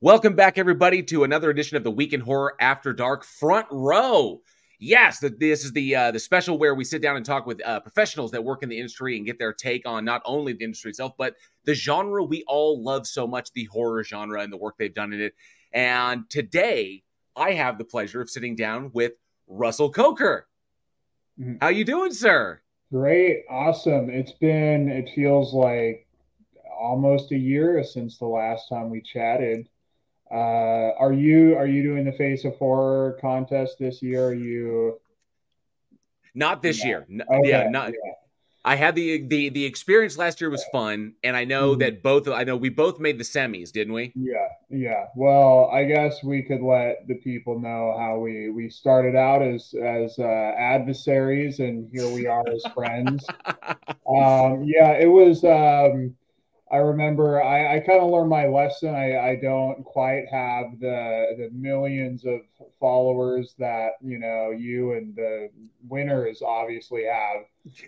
Welcome back, everybody, to another edition of the Week in Horror After Dark Front Row. Yes, the, this is the uh, the special where we sit down and talk with uh, professionals that work in the industry and get their take on not only the industry itself, but the genre we all love so much, the horror genre, and the work they've done in it. And today, I have the pleasure of sitting down with Russell Coker. Mhm. How you doing, sir? Great, awesome. It's been, it feels like almost a year since the last time we chatted. Uh, are you are you doing the Face of Horror contest this year? Are you Not this Yeah. year. N- okay? yeah, not. yeah. I had the the the experience last year was fun, and I know Mhm. that both. I know we both made the semis, didn't we? Yeah, yeah. Well, I guess we could let the people know how we we started out as as uh, adversaries, and here we are as friends. Um, yeah, it was. Um, I remember I, I kind of learned my lesson. I, I don't quite have the the millions of followers that you know you and the winners obviously have.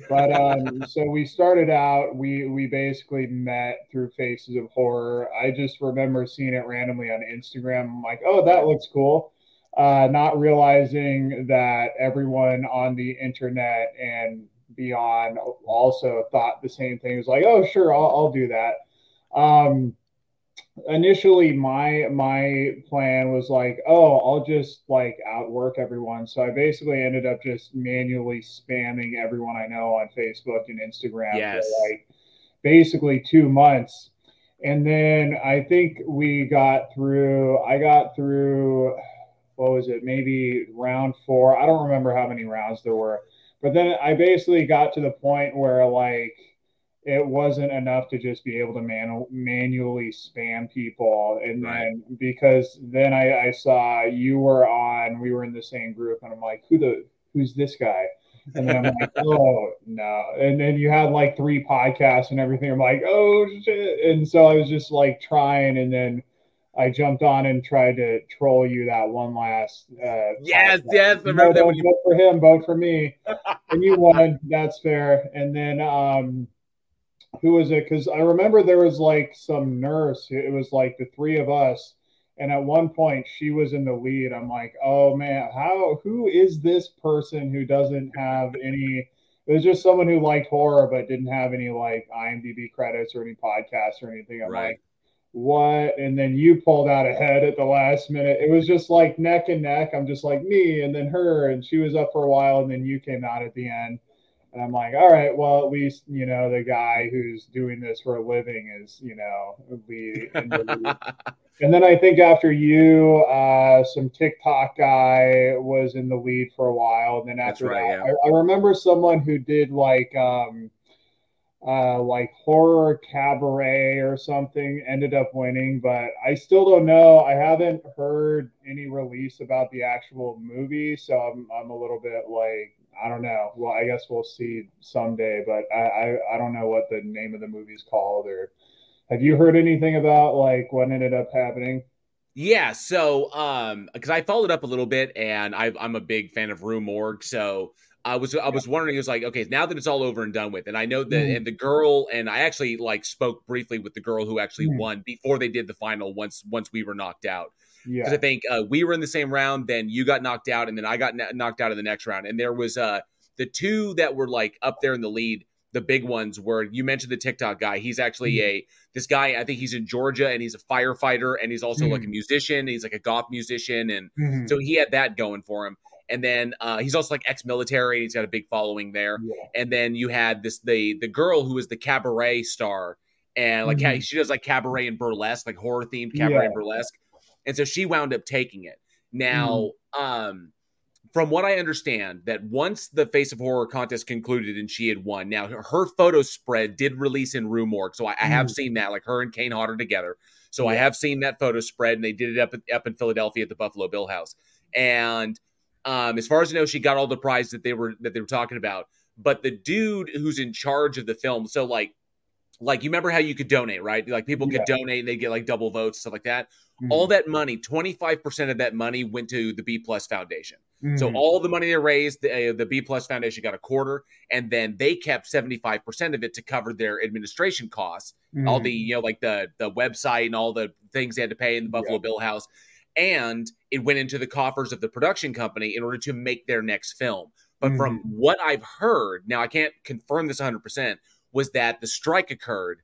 But um, so we started out. We we basically met through Faces of Horror. I just remember seeing it randomly on Instagram. I'm like, oh, that looks cool. Uh, not realizing that everyone on the internet and beyond also thought the same thing. It was like, oh, sure, I'll, I'll do that. Um, initially, my my plan was like, oh, I'll just like outwork everyone. So I basically ended up just manually spamming everyone I know on Facebook and Instagram Yes. for like basically two months. And then I think we got through, I got through, what was it, maybe round four. I don't remember how many rounds there were. But then I basically got to the point where like it wasn't enough to just be able to manu- manually spam people. And Right. then because then I, I saw you were on, we were in the same group, and I'm like, who the who's this guy? And then I'm like, oh no. And then you had like three podcasts and everything. I'm like, oh shit. And so I was just like trying, and then I jumped on and tried to troll you that one last. Uh, Yes, podcast. yes, I No, that don't you- vote for him, vote for me, and you won. That's fair. And then um, who was it? Because I remember there was like some nurse. It was like the three of us. And at one point, she was in the lead. I'm like, oh man, how? Who is this person who doesn't have any? It was just someone who liked horror but didn't have any like IMDb credits or any podcasts or anything. I'm Right. like, what? And then you pulled out ahead at the last minute. It was just like neck and neck. I'm just like me, and then her, and she was up for a while, and then you came out at the end. And I'm like, all right, well, at least you know the guy who's doing this for a living is, you know, the. the lead. And then I think after you, uh, some TikTok guy was in the lead for a while. And then after right, that, I, I remember someone who did like um, uh, like horror cabaret or something ended up winning, but I still don't know. I haven't heard any release about the actual movie, so I'm I'm a little bit like I don't know. Well, I guess we'll see someday, but I I, I don't know what the name of the movie's called or. Have you heard anything about like what ended up happening? Yeah, so um because I followed up a little bit and I I'm a big fan of Rue Morgue, so I was I was wondering it was like, okay, now that it's all over and done with, and I know that Mhm. and the girl and I actually like spoke briefly with the girl who actually Mhm. won before they did the final once once we were knocked out. Because Yeah. I think uh, we were in the same round, then you got knocked out, and then I got kn- knocked out in the next round. And there was uh the two that were like up there in the lead, the big ones were you mentioned the TikTok guy. He's actually Mhm. a this guy, I think he's in Georgia and he's a firefighter and he's also like a Mhm. musician. He's like a goth musician. And Mhm. so he had that going for him. And then uh, he's also like ex-military. He's got a big following there. Yeah. And then you had this the the girl who is the cabaret star, and like Mhm. she does like cabaret and burlesque, like horror themed cabaret Yeah. and burlesque. And so she wound up taking it. Now, Mm-hmm. um, from what I understand, that once the Face of Horror contest concluded and she had won, now her, photo spread did release in Rue Morgue, so I, I have Mhm. seen that, like her and Kane Hodder together. So I have seen that photo spread, and they did it up up in Philadelphia at the Buffalo Bill House. And um, as far as I know, she got all the prize that they were that they were talking about. But the dude who's in charge of the film, so like, like you remember how you could donate, right? Like people could donate and they get like double votes, stuff like that. Mhm. All that money, twenty five percent of that money went to the B Plus Foundation. So all the money they raised, the, uh, the B Plus Foundation got a quarter, and then they kept seventy five percent of it to cover their administration costs, Mm-hmm. all the you know like the the website and all the things they had to pay in the Buffalo Yeah. Bill House, and it went into the coffers of the production company in order to make their next film. But from Mm-hmm. what I've heard, now I can't confirm this 100%, was that the strike occurred.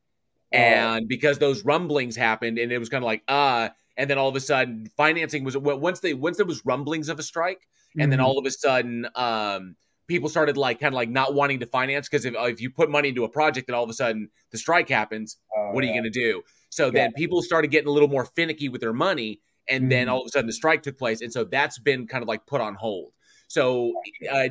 Oh. And because those rumblings happened, and it was kind of like, uh, and then all of a sudden financing was once they once there was rumblings of a strike, and then Mhm. all of a sudden um people started like kind of like not wanting to finance because if, if you put money into a project and all of a sudden the strike happens, Oh, what are you going to do? So then people started getting a little more finicky with their money, and then Mhm. all of a sudden the strike took place, and so that's been kind of like put on hold. So uh,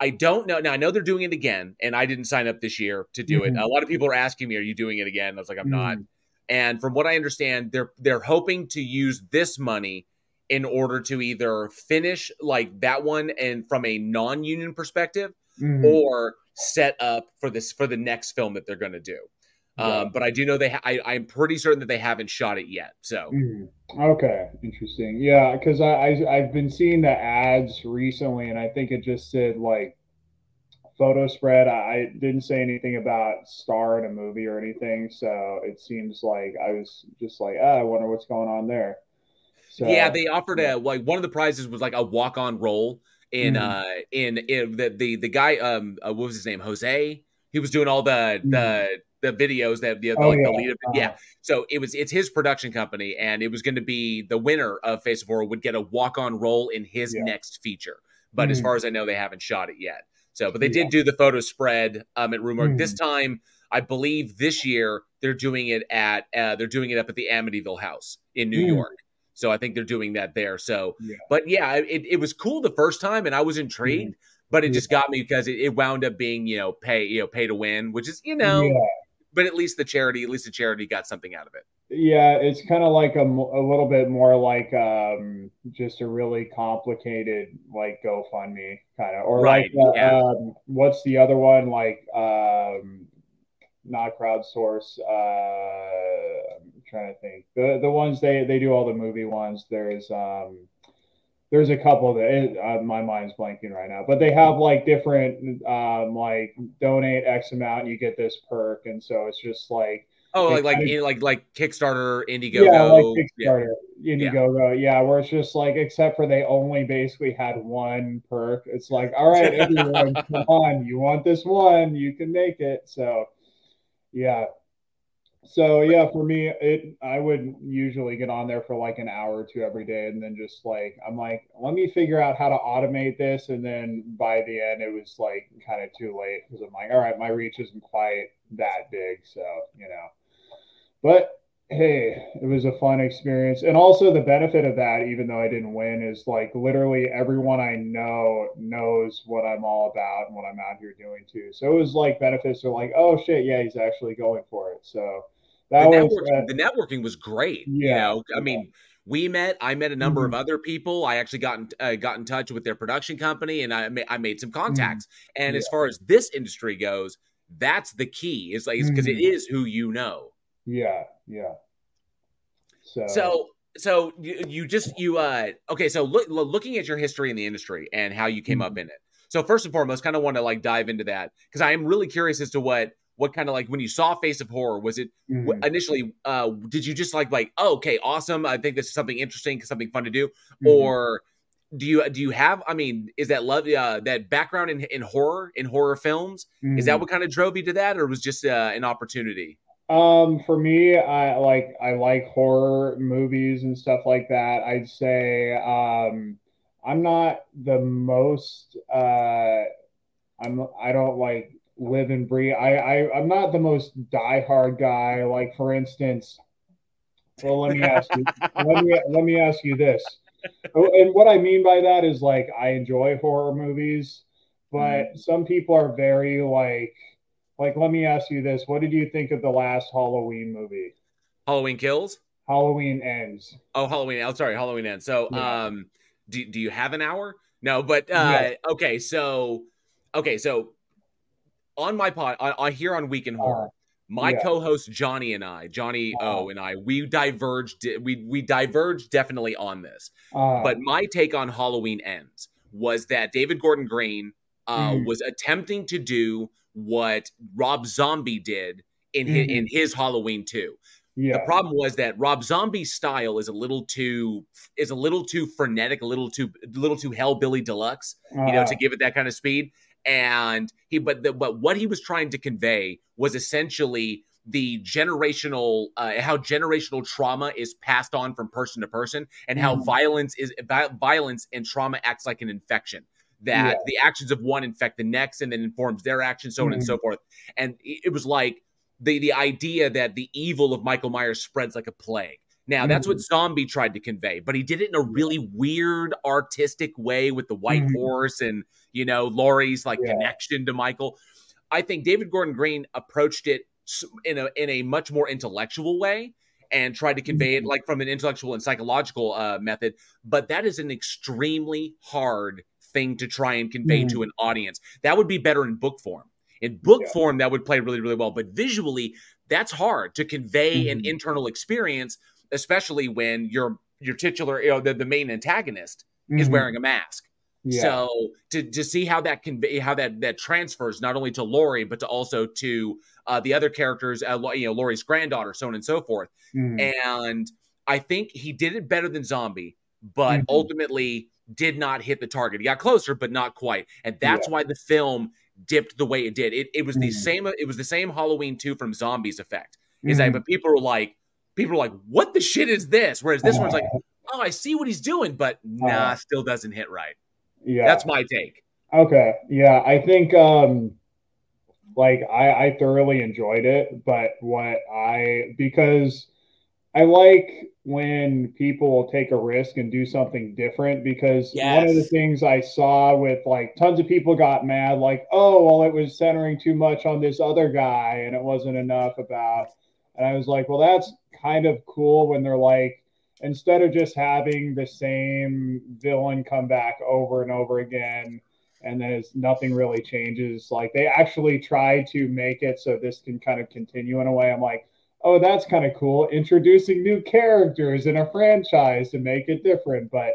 I don't know. Now I know they're doing it again, and I didn't sign up this year to do it. Mhm. A lot of people are asking me, "Are you doing it again?" I was like, "I'm not." Mhm. And from what I understand, they're they're hoping to use this money in order to either finish like that one and from a non-union perspective, Mhm. or set up for this for the next film that they're going to do. Yeah. Um, but I do know they. Ha- I, I'm pretty certain that they haven't shot it yet. So Mhm. Okay, interesting. Yeah, because I, I I've been seeing the ads recently, and I think it just said like photo spread. I, I didn't say anything about star in a movie or anything, so it seems like I was just like, ah, I wonder what's going on there. So yeah, they offered a like one of the prizes was like a walk-on role in Mhm. uh in in the the the guy um uh, what was his name Jose. He was doing all the the the videos that the, the, Mm-hmm. Oh, like the yeah. lead Uh-huh. yeah. So it was it's his production company, and it was going to be the winner of Face of Horror would get a walk-on role in his Yeah. next feature. But as Mhm. far as I know, they haven't shot it yet. So, but they Yeah. did do the photo spread um, at Rue Morgue. This Mhm. time, I believe this year they're doing it at uh, they're doing it up at the Amityville House in New Mm. York. So I think they're doing that there. So, but yeah, it, it was cool the first time, and I was intrigued. But it just got me because it, it wound up being you know pay you know pay to win, which is you know. But at least the charity, at least the charity got something out of it. Yeah, it's kind of like a, a little bit more like um, just a really complicated like GoFundMe kind of, or Right, like uh, yeah. um, what's the other one? Like um, not crowdsource. Uh, I'm trying to think. The the ones they they do all the movie ones. There's um, there's a couple that it, uh, my mind's blanking right now, but they have like different um, like donate X amount, you get this perk, and so it's just like Oh, like like kinda- like like Kickstarter, Indiegogo. yeah, like yeah. Kickstarter, Indiegogo, yeah. where it's just like, except for they only basically had one perk. It's like, all right, everyone, come on, you want this one, you can make it. So, yeah. So yeah, for me, it I would usually get on there for like an hour or two every day, and then just like I'm like, let me figure out how to automate this, and then by the end, it was like kind of too late because I'm like, all right, my reach isn't quite that big, so you know. But hey, it was a fun experience. And also the benefit of that, even though I didn't win, is like literally everyone I know knows what I'm all about and what I'm out here doing too. So it was like benefits are like, oh shit, yeah, he's actually going for it. So The that was networking, uh, the networking was great. you Yeah, know, I yeah. mean, we met. I met a number Mhm. of other people. I actually got in, uh, got in touch with their production company, and I ma- I made some contacts. And as Mm-hmm. Yeah. far as this industry goes, that's the key. Is like because it Mhm. is who you know. yeah, yeah. So, So so you, you just you uh okay so look, looking at your history in the industry and how you came up Mm-hmm. in it so first and foremost kind of want to like dive into that because i am really curious as to what what kind of like when you saw face of horror was it mhm. initially uh did you just like like oh, okay awesome i think this is something interesting something fun to do Mhm. or do you do you have i mean is that love uh that background in in horror in horror films is that Mhm. what kind of drove you to that or was just uh, an opportunity Um, for me, I like I like horror movies and stuff like that. I'd say um, I'm not the most uh, I'm I don't like live and breathe. I, I I'm not the most diehard guy. Like for instance, well, let me ask you. let me let me ask you this. Oh, And what I mean by that is like I enjoy horror movies, but some people are very like like let me ask you this. What did you think of the last Halloween movie? halloween kills Halloween ends. Oh, Halloween. Oh, sorry, Halloween ends. So, Yeah. um, do do you have an hour? No, but uh, Yeah. okay. So, okay, so on my pod, on, on here on Week in Horror, Uh, my yeah. co-host Johnny and I, Johnny Uh-huh. O and I, we diverged. We we diverged definitely on this. Uh, But my take on Halloween ends was that David Gordon Green uh, Mhm. was attempting to do what Rob Zombie did in his, Mhm. in his Halloween 2. The problem was that Rob Zombie's style is a little too is a little too frenetic, a little too a little too hellbilly deluxe, you know, Uh, to give it that kind of speed. And he, but the, but what he was trying to convey was essentially the generational uh, how generational trauma is passed on from person to person, and how Mhm. violence is violence and trauma acts like an infection. That Yeah. the actions of one infect the next, and then informs their actions, so on and so forth. And it was like the the idea that the evil of Michael Myers spreads like a plague. Now that's what Zombie tried to convey, but he did it in a really weird artistic way with the white Mhm. horse and you know Laurie's like Yeah. connection to Michael. I think David Gordon Green approached it in a in a much more intellectual way and tried to convey it Mhm. like from an intellectual and psychological uh, method. But that is an extremely hard thing to try and convey to an audience. That would be better in book form. In book Yeah. form, that would play really, really well. But visually, that's hard to convey an Mhm. internal experience, especially when your your titular, you know, the, the main antagonist is Mhm. wearing a mask. Yeah. So to to see how that can be, how that that transfers not only to Laurie but to also to uh, the other characters, uh, you know, Laurie's granddaughter, so on and so forth. Mhm. And I think he did it better than Zombie, but Mhm. ultimately did not hit the target. He got closer, but not quite. And that's why the film dipped the way it did. It, it was the Mhm. same. It was the same Halloween two from Zombies effect. Is that but people are like, people are like, what the shit is this? Whereas this one's like, oh, I see what he's doing, but nah, Uh-huh. still doesn't hit right. yeah. That's my take. Okay. Yeah, I think um like I I thoroughly enjoyed it, but what I because I like when people take a risk and do something different because one of the things I saw with like tons of people got mad like, "Oh, well it was centering too much on this other guy and it wasn't enough about." And I was like, "Well, that's kind of cool when they're like instead of just having the same villain come back over and over again and then nothing really changes like they actually try to make it so this can kind of continue in a way. I'm like oh that's kind of cool introducing new characters in a franchise to make it different. But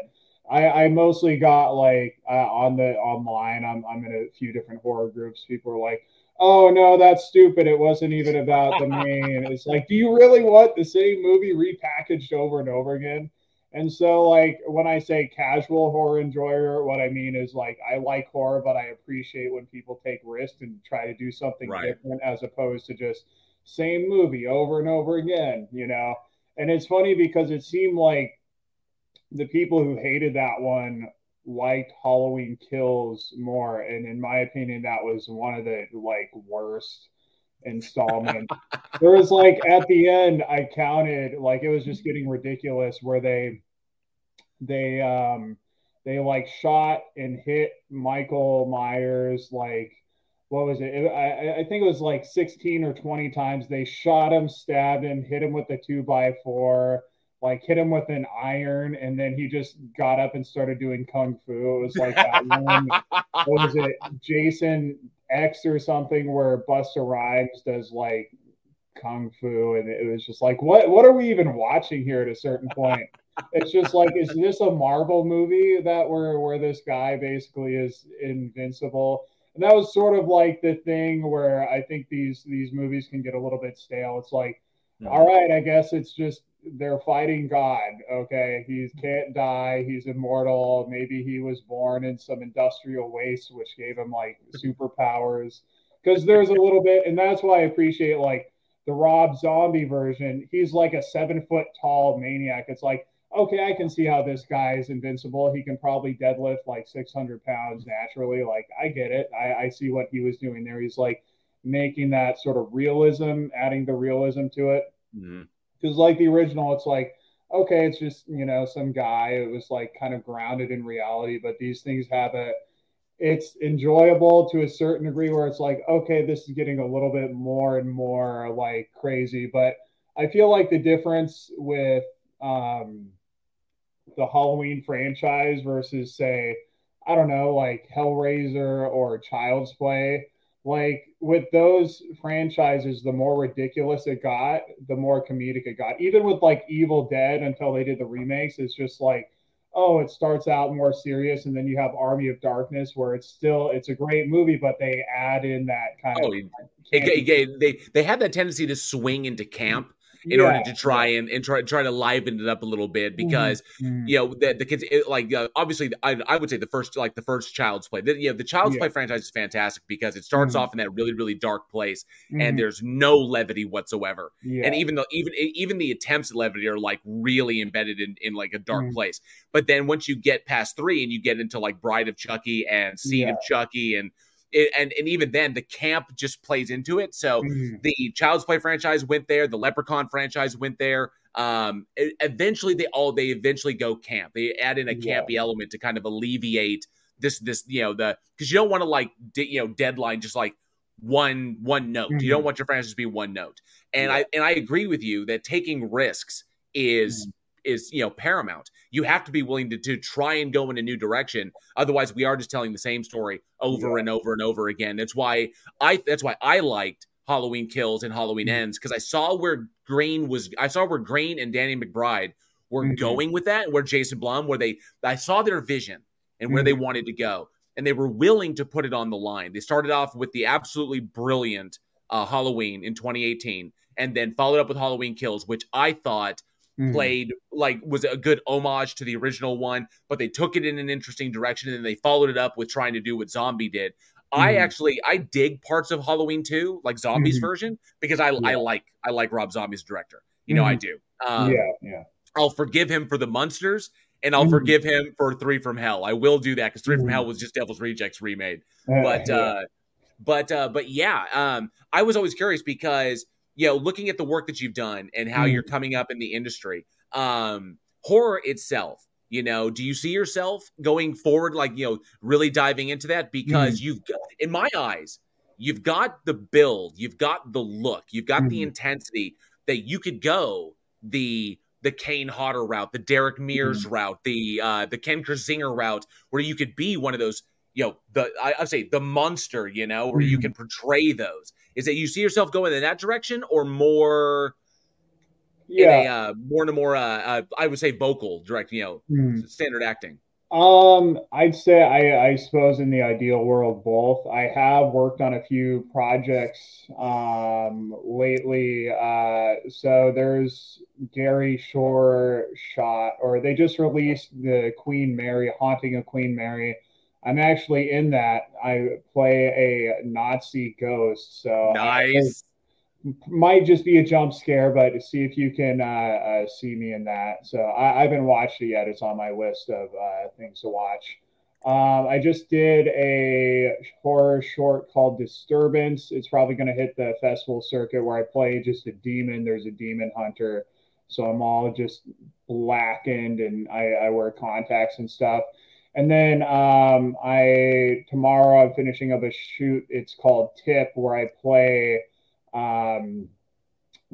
i i mostly got like uh, on the online i'm, I'm in a few different horror groups people are like oh no that's stupid it wasn't even about the main it's like do you really want the same movie repackaged over and over again and so, like, when I say casual horror enjoyer, what I mean is like I like horror, but I appreciate when people take risks and try to do something Right. different as opposed to just same movie over and over again, you know? And it's funny because it seemed like the people who hated that one liked Halloween Kills more. And in my opinion, that was one of the like worst installment. there was like at the end, I counted like it was just getting ridiculous where they they um they like shot and hit Michael Myers like what was it? I, I think it was like 16 or 20 times. They shot him, stabbed him, hit him with a two by four, like hit him with an iron, and then he just got up and started doing kung fu. It was like that one. What was it? Jason X or something where Busta Rhymes does like kung fu, and it was just like, what? What are we even watching here? At a certain point, it's just like, is this a Marvel movie that where where this guy basically is invincible? And that was sort of like the thing where I think these these movies can get a little bit stale. It's like, hmm. all right, I guess it's just they're fighting God. Okay, he can't die. He's immortal. Maybe he was born in some industrial waste, which gave him like superpowers. Because there's a little bit, and that's why I appreciate like the Rob Zombie version. He's like a seven foot tall maniac. It's like, okay, I can see how this guy is invincible. He can probably deadlift like 600 pounds naturally. Like, I get it. I, I see what he was doing there. He's like making that sort of realism, adding the realism to it Mhm. Because like the original it's like okay it's just you know some guy it was like kind of grounded in reality but these things have a it's enjoyable to a certain degree where it's like okay this is getting a little bit more and more like crazy. But i feel like the difference with um the halloween franchise versus say i don't know like hellraiser or child's play like with those franchises, the more ridiculous it got, the more comedic it got. Even with like Evil Dead until they did the remakes, it's just like, oh, it starts out more serious, and then you have Army of Darkness, where it's still it's a great movie, but they add in that kind oh, of. It, it, it, they they have that tendency to swing into camp in yeah. order to try and, and try try to liven it up a little bit mm-hmm. because mm-hmm. you know the, the kids it, like uh, obviously I, I would say the first like the first Child's Play the, you know the Child's yeah. Play franchise is fantastic because it starts mm-hmm. off in that really really dark place and mm-hmm. there's no levity whatsoever yeah. and even though even even the attempts at levity are like really embedded in in like a dark mm-hmm. place but then once you get past three and you get into like Bride of Chucky and Seed of Chucky and it, and and even then the camp just plays into it. So mm. the Child's Play franchise went there, the Leprechaun franchise went there. Um, it, eventually they all they eventually go camp. They add in a yeah. campy element to kind of alleviate this this you know the because you don't want to like de- you know deadline just like one one note. Mm-hmm. You don't mm-hmm. want your franchise to be one note. And yeah. I and I agree with you that taking risks is mm is you know paramount. You have to be willing to, to try and go in a new direction. Otherwise, we are just telling the same story over yeah. and over and over again. That's why I that's why I liked Halloween Kills and Halloween mm-hmm. Ends because I saw where Green was. I saw where Green and Danny McBride were mm-hmm. going with that, where Jason Blum, where they I saw their vision and where mm-hmm. they wanted to go, and they were willing to put it on the line. They started off with the absolutely brilliant uh, Halloween in 2018, and then followed up with Halloween Kills, which I thought mm. played like was a good homage to the original one, but they took it in an interesting direction and then they followed it up with trying to do what Zombie did. Mm. I mm-hmm. actually I dig parts of Halloween 2, like Zombie's mm-hmm. version, because I yeah. I like I like Rob Zombie's director. You know, mm. I do. Um, yeah, yeah. I'll forgive him for the Munsters and I'll mm. forgive him for Three from Hell. I will do that because Three from Hell was just Devil's Rejects remade. Uh, but yeah. uh but uh but yeah, um I was always curious because you know, looking at the work that you've done and how mm. you're coming up in the industry, um, horror itself, you know, do you see yourself going forward, like, you know, really diving into that? Because mm. you've, got, in my eyes, you've got the build, you've got the look, you've got mm. the mm-hmm. intensity that you could go the, the Kane Hodder route, the Derek Mears mm. route, the uh, the Ken Kirzinger route, where you could be one of those, you know, the I, I say the monster, you know, where you can portray those. Is that you see yourself going in that direction or more? Yeah, a, uh, more and more. Uh, uh, I would say vocal, direct. You know, mm. standard acting. Um, I'd say I, I suppose in the ideal world, both. I have worked on a few projects um, lately. Uh, so there's Gary Shore shot, or they just released the Queen Mary, Haunting of Queen Mary. I'm actually in that. I play a Nazi ghost. So nice. might just be a jump scare, but see if you can uh, uh, see me in that. So I, I, haven't watched it yet. It's on my list of uh, things to watch. Um, I just did a horror short called Disturbance. It's probably going to hit the festival circuit where I play just a demon. There's a demon hunter. So I'm all just blackened and I, I wear contacts and stuff. And then um, I tomorrow I'm finishing up a shoot. It's called Tip, where I play um,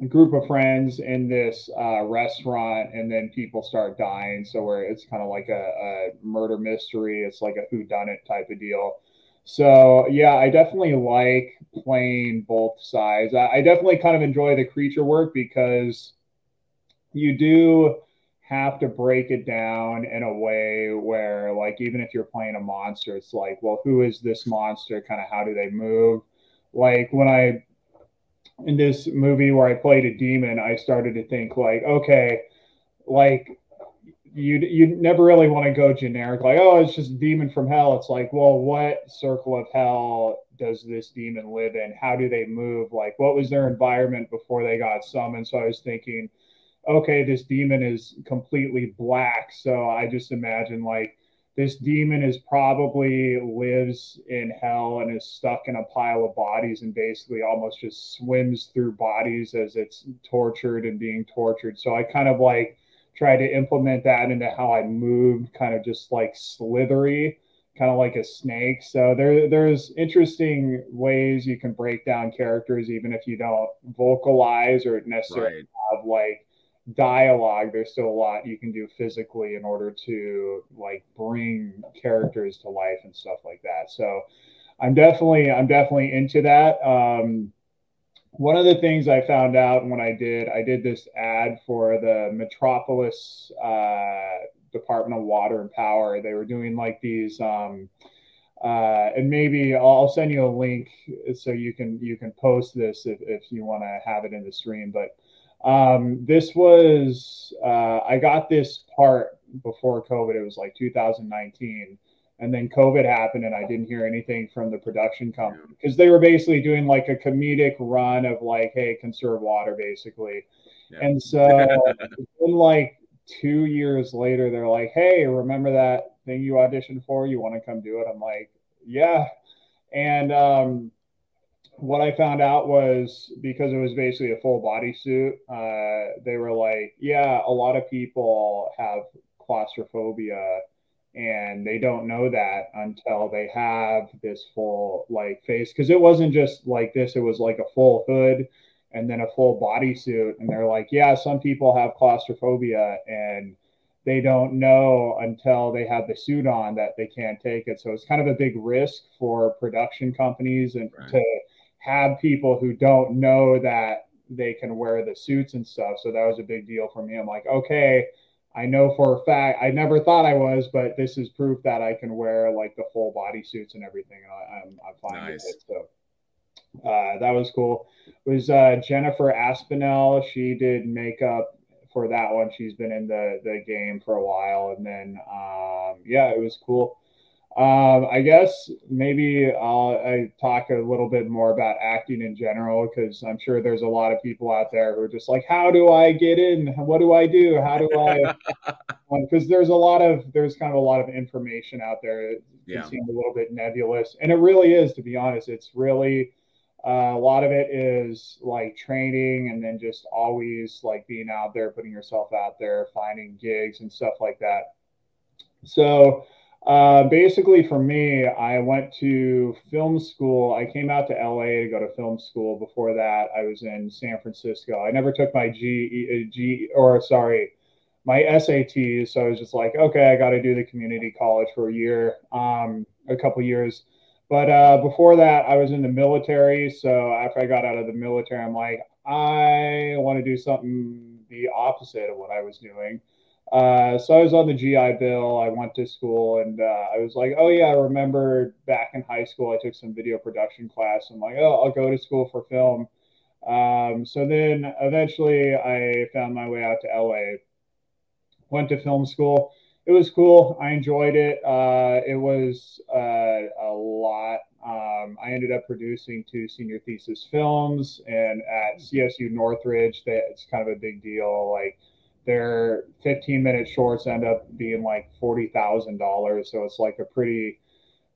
a group of friends in this uh, restaurant, and then people start dying. So where it's kind of like a, a murder mystery. It's like a who done it type of deal. So yeah, I definitely like playing both sides. I, I definitely kind of enjoy the creature work because you do have to break it down in a way where like even if you're playing a monster it's like well who is this monster? Kind of how do they move? Like when i in this movie where i played a demon i started to think like okay like you you never really want to go generic like oh it's just a demon from hell. It's like well what circle of hell does this demon live in? How do they move? Like what was their environment before they got summoned? So i was thinking okay, this demon is completely black. So I just imagine like this demon is probably lives in hell and is stuck in a pile of bodies and basically almost just swims through bodies as it's tortured and being tortured. So I kind of like try to implement that into how I moved, kind of just like slithery, kind of like a snake. So there there's interesting ways you can break down characters even if you don't vocalize or necessarily right. have like dialogue there's still a lot you can do physically in order to like bring characters to life and stuff like that so i'm definitely i'm definitely into that um, one of the things i found out when i did i did this ad for the metropolis uh, Department of Water and Power. They were doing like these. Um, uh, and maybe I'll send you a link so you can you can post this if, if you want to have it in the stream. But um, this was uh, I got this part before COVID. It was like 2019, and then COVID happened, and I didn't hear anything from the production company because they were basically doing like a comedic run of like, hey, conserve water, basically. Yeah. And so, then like two years later, they're like, hey, remember that thing you auditioned for? You want to come do it? I'm like, yeah. And um, what I found out was because it was basically a full body suit, uh, they were like, yeah, a lot of people have claustrophobia and they don't know that until they have this full like face. Because it wasn't just like this it was like a full hood and then a full bodysuit and they're like yeah some people have claustrophobia and they don't know until they have the suit on that they can't take it. So it's kind of a big risk for production companies and right. to have people who don't know that they can wear the suits and stuff so that was a big deal for me i'm like okay I know for a fact I never thought I was, but this is proof that I can wear like the full body suits and everything. I, am I'm, I'm fine nice. with it. So uh, that was cool. It was uh, Jennifer Aspinall. She did makeup for that one. She's been in the the game for a while, and then um, yeah, it was cool. Um, I guess maybe I'll I talk a little bit more about acting in general because I'm sure there's a lot of people out there who are just like, how do I get in? What do I do? How do I? Because there's a lot of there's kind of a lot of information out there. It yeah. seems a little bit nebulous, and it really is. To be honest, it's really uh, a lot of it is like training, and then just always like being out there, putting yourself out there, finding gigs and stuff like that. So uh, basically, for me, I went to film school. I came out to LA to go to film school. Before that, I was in San Francisco. I never took my G, G or sorry, my SATs. So I was just like, okay, I got to do the community college for a year, um, a couple years. But uh, before that, I was in the military. So after I got out of the military, I'm like, I want to do something the opposite of what I was doing. Uh, so I was on the GI Bill. I went to school and uh, I was like, oh, yeah, I remember back in high school, I took some video production class. I'm like, oh, I'll go to school for film. Um, so then eventually I found my way out to LA, went to film school. It was cool. I enjoyed it. Uh, it was uh, a lot. Um, I ended up producing two senior thesis films, and at CSU Northridge, that it's kind of a big deal. Like their 15 minute shorts end up being like $40,000. So it's like a pretty,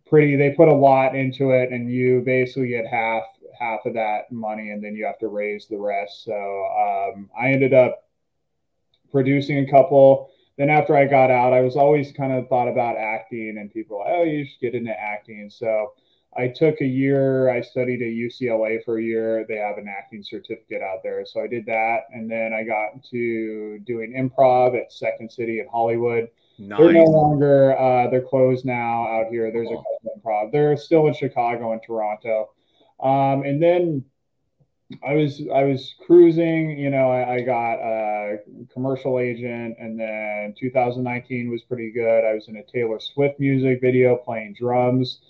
pretty, they put a lot into it and you basically get half, half of that money and then you have to raise the rest. So um, I ended up producing a couple. Then after I got out, I was always kind of thought about acting and people, like, oh, you should get into acting. So I took a year. I studied at UCLA for a year. They have an acting certificate out there, so I did that, and then I got to doing improv at Second City in Hollywood. Nice. They're no longer. Uh, they're closed now out here. There's a couple improv. They're still in Chicago and Toronto, um, and then I was I was cruising. You know, I, I, got a commercial agent, and then 2019 was pretty good. I was in a Taylor Swift music video playing drums.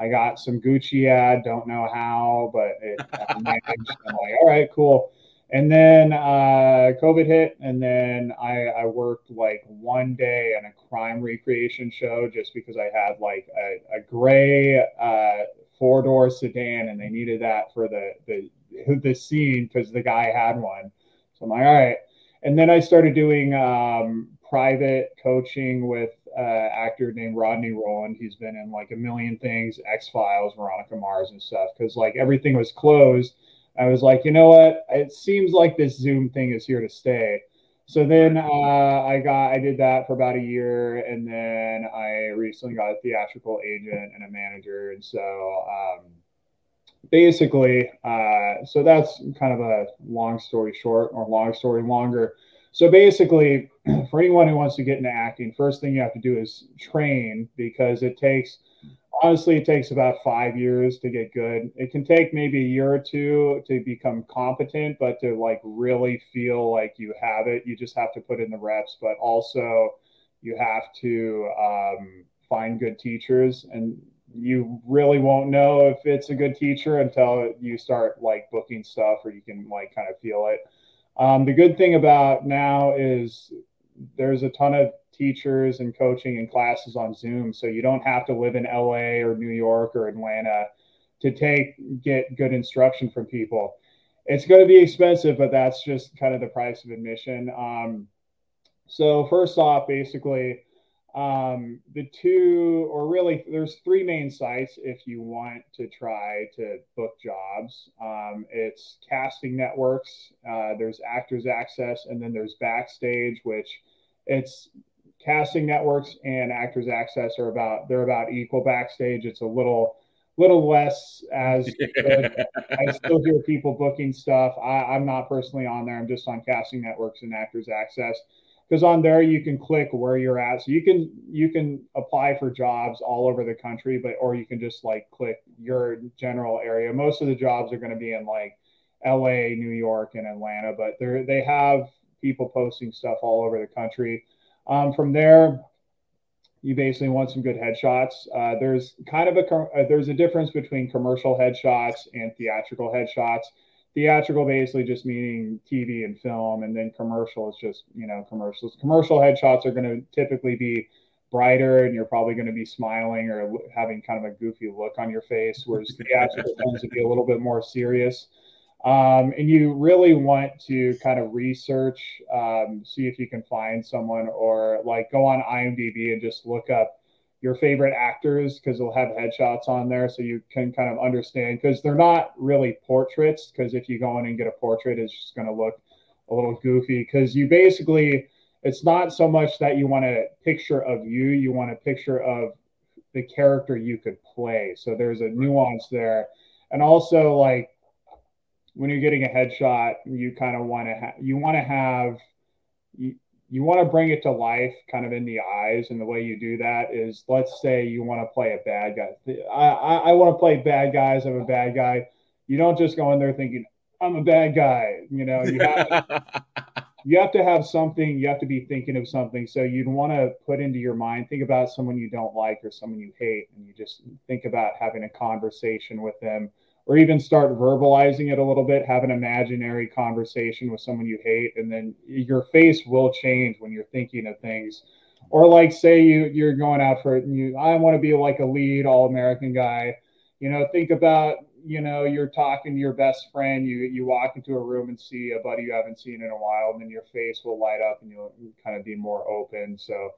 I got some Gucci ad, don't know how, but it managed. I'm like, all right, cool. And then uh, COVID hit, and then I, I, worked like one day on a crime recreation show just because I had like a, a gray uh, four door sedan, and they needed that for the the the scene because the guy had one. So I'm like, all right. And then I started doing um, private coaching with uh, actor named Rodney Rowland. He's been in like a million things, X Files, Veronica Mars, and stuff. Because like everything was closed, I was like, you know what? It seems like this Zoom thing is here to stay. So then uh, I got I did that for about a year, and then I recently got a theatrical agent and a manager, and so um, basically, uh, so that's kind of a long story short or long story longer. So basically, for anyone who wants to get into acting, first thing you have to do is train because it takes honestly it takes about five years to get good it can take maybe a year or two to become competent but to like really feel like you have it you just have to put in the reps but also You have to um, find good teachers, and you really won't know if it's a good teacher until you start like booking stuff or you can like kind of feel it. Um, the good thing about now is there's a ton of teachers and coaching and classes on Zoom, so you don't have to live in LA or New York or Atlanta to take get good instruction from people. It's going to be expensive, but that's just kind of the price of admission. Um, so first off, basically, um, the two, or really, there's three main sites if you want to try to book jobs. Um, it's casting networks, uh, there's Actors Access, and then there's Backstage, which it's casting networks and Actors Access are about they're about equal. Backstage, it's a little little less as. I still hear people booking stuff. I, I'm not personally on there. I'm just on casting networks and Actors Access because on there you can click where you're at so you can you can apply for jobs all over the country but or you can just like click your general area most of the jobs are going to be in like la new york and atlanta but they're they have people posting stuff all over the country um, from there you basically want some good headshots uh, there's kind of a uh, there's a difference between commercial headshots and theatrical headshots theatrical basically just meaning TV and film, and then commercial is just you know commercials. Commercial headshots are going to typically be brighter, and you're probably going to be smiling or having kind of a goofy look on your face, whereas theatrical tends to be a little bit more serious. Um, and you really want to kind of research, um, see if you can find someone, or like go on IMDb and just look up your favorite actors because they'll have headshots on there so you can kind of understand. Because they're not really portraits because if you go in and get a portrait it's just going to look a little goofy. Because you basically it's not so much that you want a picture of you you want a picture of the character you could play. So there's a nuance there. And also like when you're getting a headshot you kind of want to have you want to have you, you want to bring it to life kind of in the eyes and the way you do that is let's say you want to play a bad guy. I, I, I want to play bad guys i'm a bad guy. You don't just go in there thinking i'm a bad guy you know you have to, you have to have something you have to be thinking of something. So you'd want to put into your mind think about someone you don't like or someone you hate and you just think about having a conversation with them or even start verbalizing it a little bit, have an imaginary conversation with someone you hate, and then your face will change when you're thinking of things. Or like say you you're going out for it and you I want to be like a lead all American guy. You know, think about you know you're talking to your best friend you you walk into a room and see a buddy you haven't seen in a while and then your face will light up and you'll kind of be more open so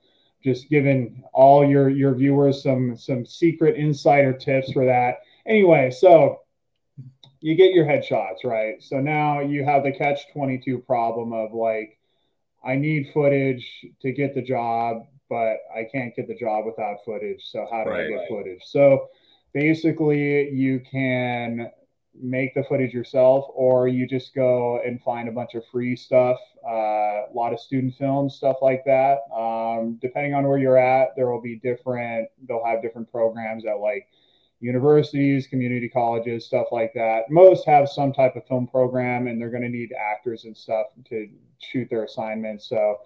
just giving all your your viewers some some secret insider tips for that anyway so you get your headshots, right? So now you have the catch 22 problem of like, I need footage to get the job, but I can't get the job without footage. So how do right, I get right. footage? So basically, you can make the footage yourself, or you just go and find a bunch of free stuff, uh, a lot of student films, stuff like that. Um, depending on where you're at, there will be different, they'll have different programs that like universities, community colleges, stuff like that. Most have some type of film program and they're going to need actors and stuff to shoot their assignments. So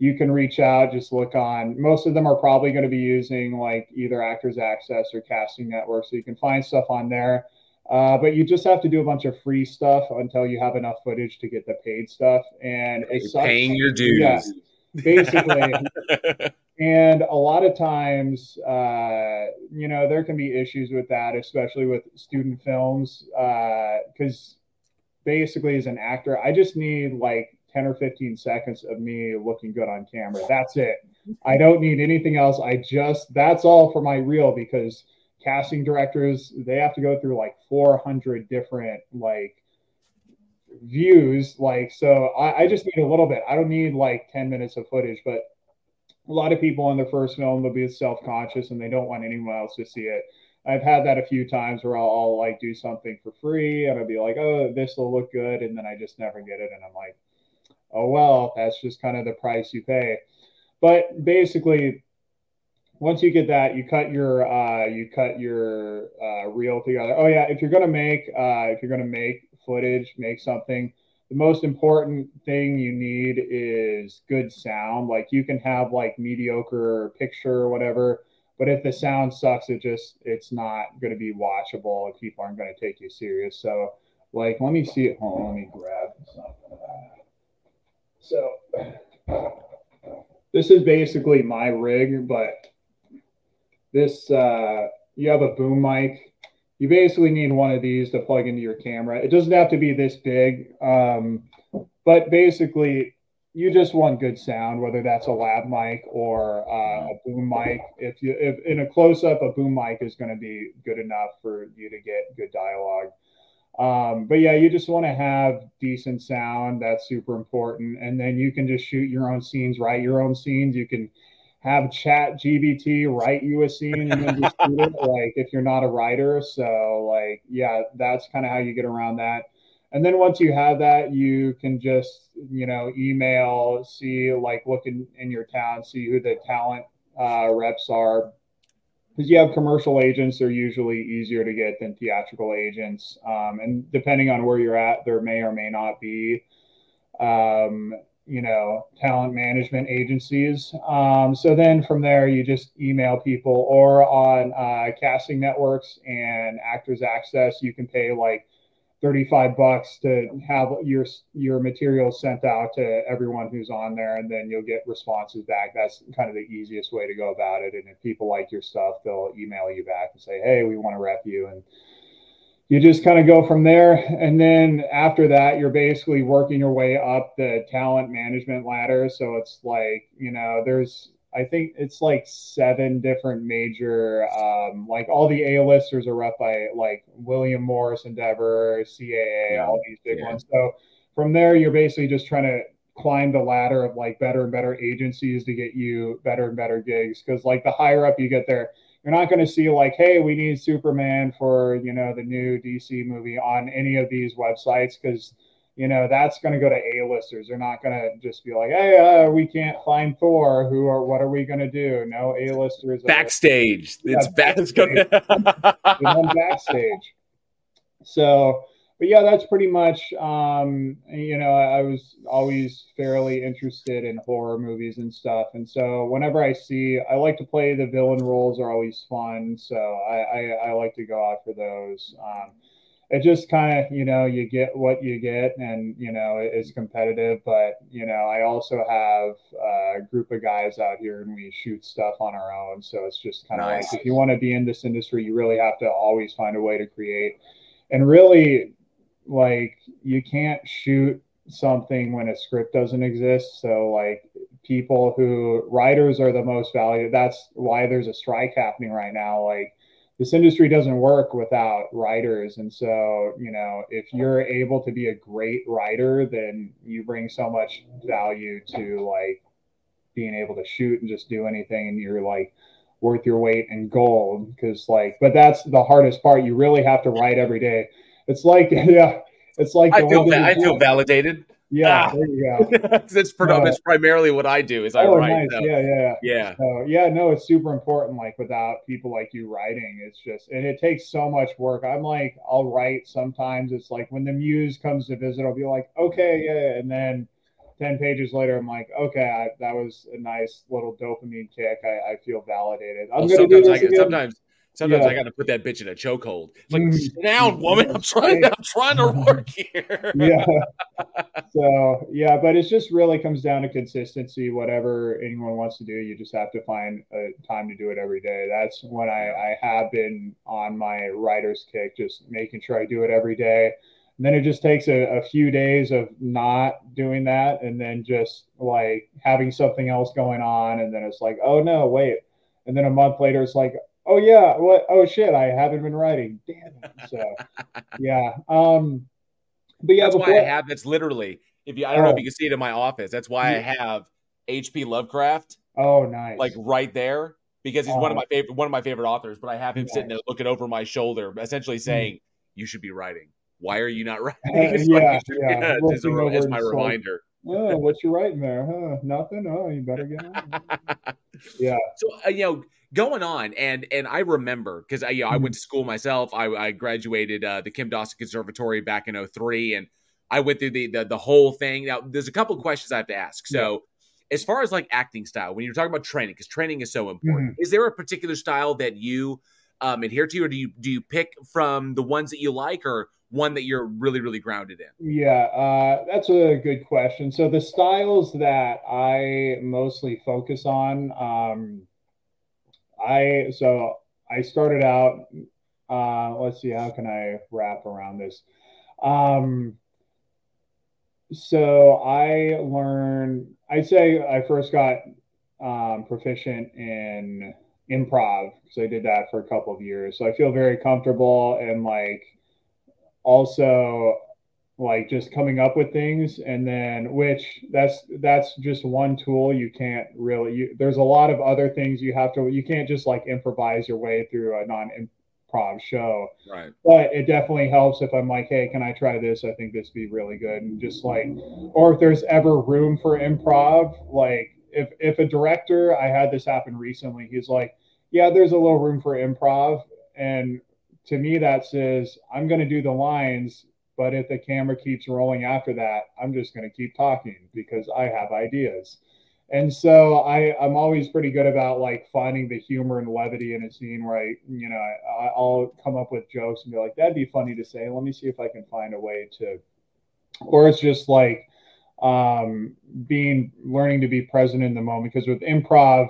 you can reach out, just look on. Most of them are probably going to be using like either Actors Access or Casting Network. So you can find stuff on there. Uh, but you just have to do a bunch of free stuff until you have enough footage to get the paid stuff. And it's paying your dues. Yeah, basically. and a lot of times uh, you know there can be issues with that especially with student films because uh, basically as an actor i just need like 10 or 15 seconds of me looking good on camera. That's it. I don't need anything else. I just that's all for my reel because casting directors they have to go through like 400 different like views like so I, I just need a little bit. I don't need like 10 minutes of footage but a lot of people on their first film they'll be self-conscious and they don't want anyone else to see it. I've had that a few times where I'll, I'll, like do something for free and i'll be like oh this will look good and then i just never get it and i'm like oh well that's just kind of the price you pay. But basically once you get that you cut your uh, you cut your uh, reel together. Oh yeah if you're gonna make uh, if you're gonna make footage make something the most important thing you need is good sound. Like you can have like mediocre picture or whatever, but if the sound sucks, it just it's not going to be watchable and people aren't going to take you serious. So like, let me see it. Hold on, let me grab something. So this is basically my rig, but this uh, you have a boom mic you basically need one of these to plug into your camera. It doesn't have to be this big, um, but basically, you just want good sound, whether that's a lav mic or uh, a boom mic. If you if in a close up, a boom mic is going to be good enough for you to get good dialogue. Um, but yeah, you just want to have decent sound. That's super important. And then you can just shoot your own scenes, write your own scenes. You can have chat GBT write you a scene and then just shoot it, like if you're not a writer. So like, yeah, that's kind of how you get around that. And then once you have that, you can just, you know, email, see, like look in, in your town, see who the talent uh, reps are. Because you have commercial agents, they're usually easier to get than theatrical agents. Um, and depending on where you're at, there may or may not be um, you know talent management agencies. Um, so then from there you just email people or on uh, casting networks and actors access you can pay like 35 bucks to have your your material sent out to everyone who's on there and then you'll get responses back. That's kind of the easiest way to go about it. And if people like your stuff they'll email you back and say hey we want to rep you and you just kind of go from there. And then after that, you're basically working your way up the talent management ladder. So it's like, you know, there's, I think it's like seven different major, um, like all the A-listers are rep by like William Morris Endeavor, CAA, yeah. all these big yeah. ones. So from there, you're basically just trying to climb the ladder of like better and better agencies to get you better and better gigs. Cause like the higher up you get there, you're not going to see like, hey, we need Superman for you know the new DC movie on any of these websites because you know that's going to go to A-listers. They're not going to just be like, hey, uh, we can't find Thor. Who are what are we going to do? No A-listers. Backstage. Are, it's yeah, backstage. backstage. So but yeah, that's pretty much. Um, you know, I, was always fairly interested in horror movies and stuff, and so whenever I see, I like to play the villain roles are always fun. So I I, I like to go out for those. Um, it just kind of you know you get what you get, and you know it's competitive. But you know, I also have a group of guys out here, and we shoot stuff on our own. So it's just kind of nice. like if you want to be in this industry, you really have to always find a way to create and really like you can't shoot something when a script doesn't exist. So like people who writers are the most valued. That's why there's a strike happening right now. Like this industry doesn't work without writers. And so, you know, if you're able to be a great writer, then you bring so much value to like being able to shoot and just do anything and you're like worth your weight in gold because like but that's the hardest part you really have to write every day it's like yeah, it's like I feel va- I feel validated. Yeah, ah. there you go. that's, uh, that's primarily what I do. Is I oh, write. Nice. Yeah, yeah, yeah. So, yeah, no, it's super important. Like without people like you writing, it's just and it takes so much work. I'm like, I'll write sometimes. It's like when the muse comes to visit, I'll be like, okay, yeah, and then. 10 pages later, I'm like, okay, I, that was a nice little dopamine kick. I, I feel validated. I'm well, to do this I, again. Sometimes, Sometimes yeah. I got to put that bitch in a chokehold. Like, mm. sit down, woman. I'm trying. I'm trying to work here. yeah. So yeah, but it just really comes down to consistency. Whatever anyone wants to do, you just have to find a time to do it every day. That's when I, I have been on my writer's kick, just making sure I do it every day. And then it just takes a, a few days of not doing that, and then just like having something else going on, and then it's like, oh no, wait. And then a month later, it's like, oh yeah, what? Oh shit, I haven't been writing. Damn it. So yeah. Um, but yeah, that's before, why I have. That's literally. If you, I don't oh. know if oh. you can see it in my office. That's why yeah. I have H.P. Lovecraft. Oh, nice. Like right there because he's oh. one of oh. my favorite one of my favorite authors. But I have him nice. sitting there looking over my shoulder, essentially hmm. saying, mm. "You should be writing. Why are you not writing?" Uh, yeah, yeah. yeah as, a, as my reminder. oh, what you writing there? Huh? Nothing. Oh, you better get on. yeah. So uh, you know, going on and and i remember because I, you know, I went mm-hmm. to school myself i, I graduated uh, the kim dawson conservatory back in 03 and I went through the, the the whole thing. Now, there's a couple questions I have to ask. So, yeah. as far as like acting style, when you're talking about training, because training is so important, mm-hmm. is there a particular style that you um, adhere to, or do you do you pick from the ones that you like, or one that you're really really grounded in? Yeah, uh, that's a good question. So the styles that I mostly focus on, um, I so I started out. Uh, let's see, how can I wrap around this? Um, so I learned. I'd say I first got um, proficient in improv because I did that for a couple of years. So I feel very comfortable and like also like just coming up with things and then which that's that's just one tool you can't really you, there's a lot of other things you have to you can't just like improvise your way through a non improv show. Right. But it definitely helps if i'm like hey can i try this? I think this would be really good and just like or if there's ever room for improv like if if a director i had this happen recently he's like yeah there's a little room for improv and to me that says i'm going to do the lines but if the camera keeps rolling after that i'm just going to keep talking because i have ideas and so I, I'm always pretty good about like finding the humor and levity in a scene where I, you know, I, I'll come up with jokes and be like, that'd be funny to say. Let me see if I can find a way to, or it's just like um, being learning to be present in the moment. Because with improv,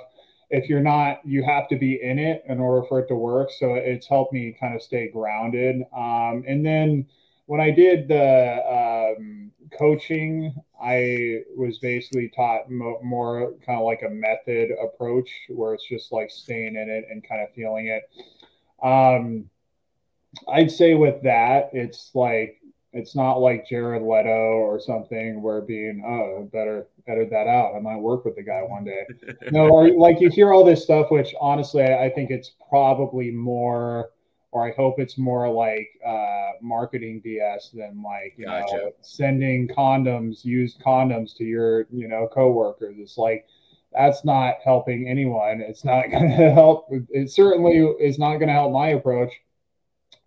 if you're not, you have to be in it in order for it to work. So it's helped me kind of stay grounded. Um, and then when I did the um, coaching, I was basically taught mo- more kind of like a method approach where it's just like staying in it and kind of feeling it. Um, I'd say with that, it's like it's not like Jared Leto or something where being oh better edit that out. I might work with the guy one day. no, or like you hear all this stuff, which honestly I think it's probably more or I hope it's more like uh, marketing BS than like you gotcha. know sending condoms, used condoms to your you know coworkers. It's like that's not helping anyone. It's not going to help. It certainly is not going to help my approach,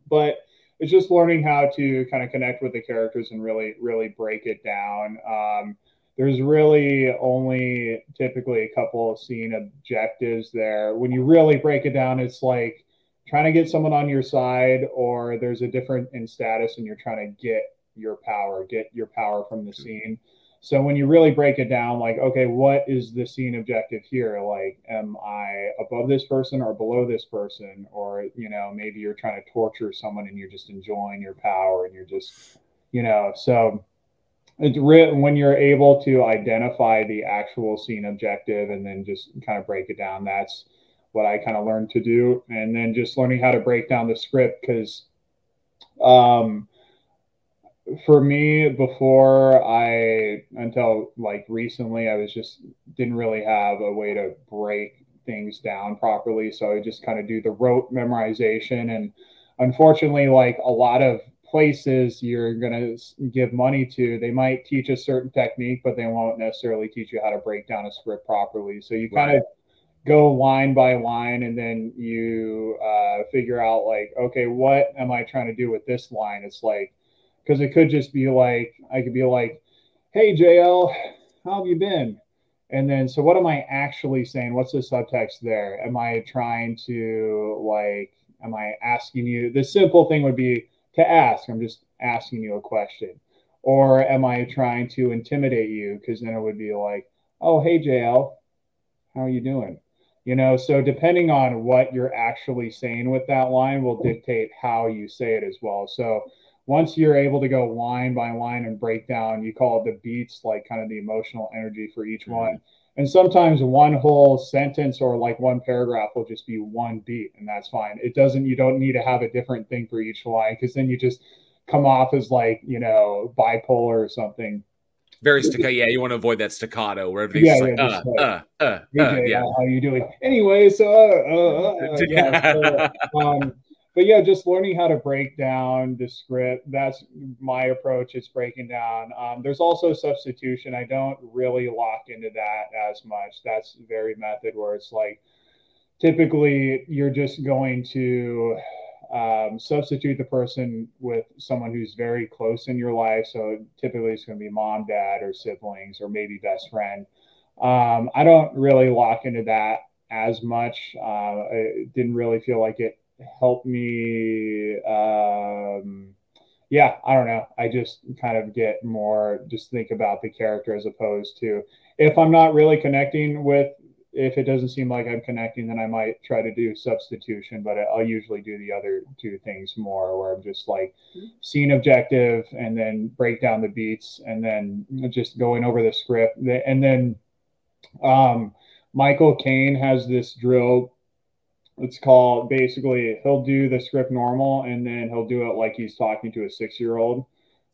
but it's just learning how to kind of connect with the characters and really really break it down. Um, there's really only typically a couple of scene objectives there. When you really break it down, it's like trying to get someone on your side or there's a different in status and you're trying to get your power get your power from the scene. So when you really break it down like okay what is the scene objective here? Like am i above this person or below this person? Or you know maybe you're trying to torture someone and you're just enjoying your power and you're just you know so it's re- when you're able to identify the actual scene objective and then just kind of break it down that's what I kind of learned to do, and then just learning how to break down the script because, um, for me, before I until like recently, I was just didn't really have a way to break things down properly, so I just kind of do the rote memorization, and unfortunately, like a lot of places you're going to give money to, they might teach a certain technique, but they won't necessarily teach you how to break down a script properly. So you kind of go line by line and then you uh, figure out like okay what am i trying to do with this line it's like because it could just be like i could be like hey jl how have you been? And then so what am i actually saying? What's the subtext there? Am i trying to like am i asking you the simple thing would be to ask. I'm just asking you a question. Or am i trying to intimidate you? Because then it would be like oh hey jl how are you doing you know so depending on what you're actually saying with that line will dictate how you say it as well. So once you're able to go line by line and break down you call it the beats like kind of the emotional energy for each mm-hmm. one. And sometimes one whole sentence or like one paragraph will just be one beat and that's fine. It doesn't you don't need to have a different thing for each line because then you just come off as like you know bipolar or something very staccato. Yeah, you want to avoid that staccato where everything's yeah, like, yeah, uh, uh, uh, uh, yeah. How you doing? Anyway, so, uh, uh, uh yeah, so, um, but yeah, just learning how to break down the script. That's my approach. It's breaking down. Um, there's also substitution. I don't really lock into that as much. That's very method where it's like typically you're just going to um, substitute the person with someone who's very close in your life. So typically it's going to be mom, dad, or siblings, or maybe best friend. Um, I don't really lock into that as much. Uh, it didn't really feel like it helped me. Um, yeah, I don't know. I just kind of get more, just think about the character as opposed to if I'm not really connecting with if it doesn't seem like I'm connecting, then I might try to do substitution, but I'll usually do the other two things more where I'm just like scene objective and then break down the beats and then just going over the script. And then um, Michael Caine has this drill. It's called basically he'll do the script normal and then he'll do it like he's talking to a six year old.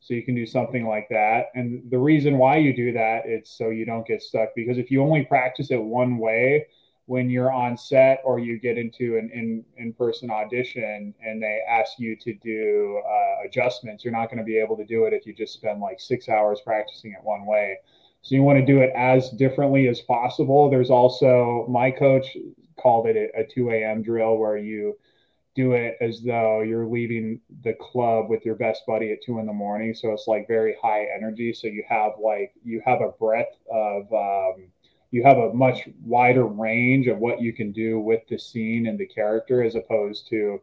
So you can do something like that. And the reason why you do that, it's so you don't get stuck. Because if you only practice it one way when you're on set or you get into an in, in-person audition and they ask you to do uh, adjustments, you're not going to be able to do it if you just spend like six hours practicing it one way. So you want to do it as differently as possible. There's also my coach called it a, a 2 a.m. drill where you do it as though you're leaving the club with your best buddy at two in the morning. So it's like very high energy. So you have like you have a breadth of um, you have a much wider range of what you can do with the scene and the character as opposed to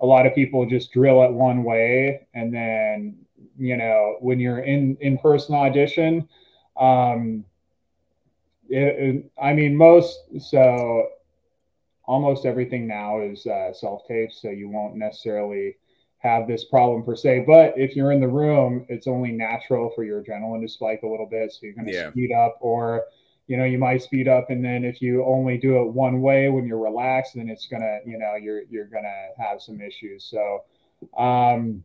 a lot of people just drill it one way and then you know when you're in in person audition um it, it, i mean most so almost everything now is uh, self tape, so you won't necessarily have this problem per se. But if you're in the room, it's only natural for your adrenaline to spike a little bit, so you're going to yeah. speed up, or you know you might speed up, and then if you only do it one way when you're relaxed, then it's gonna you know you're you're gonna have some issues. So. Um,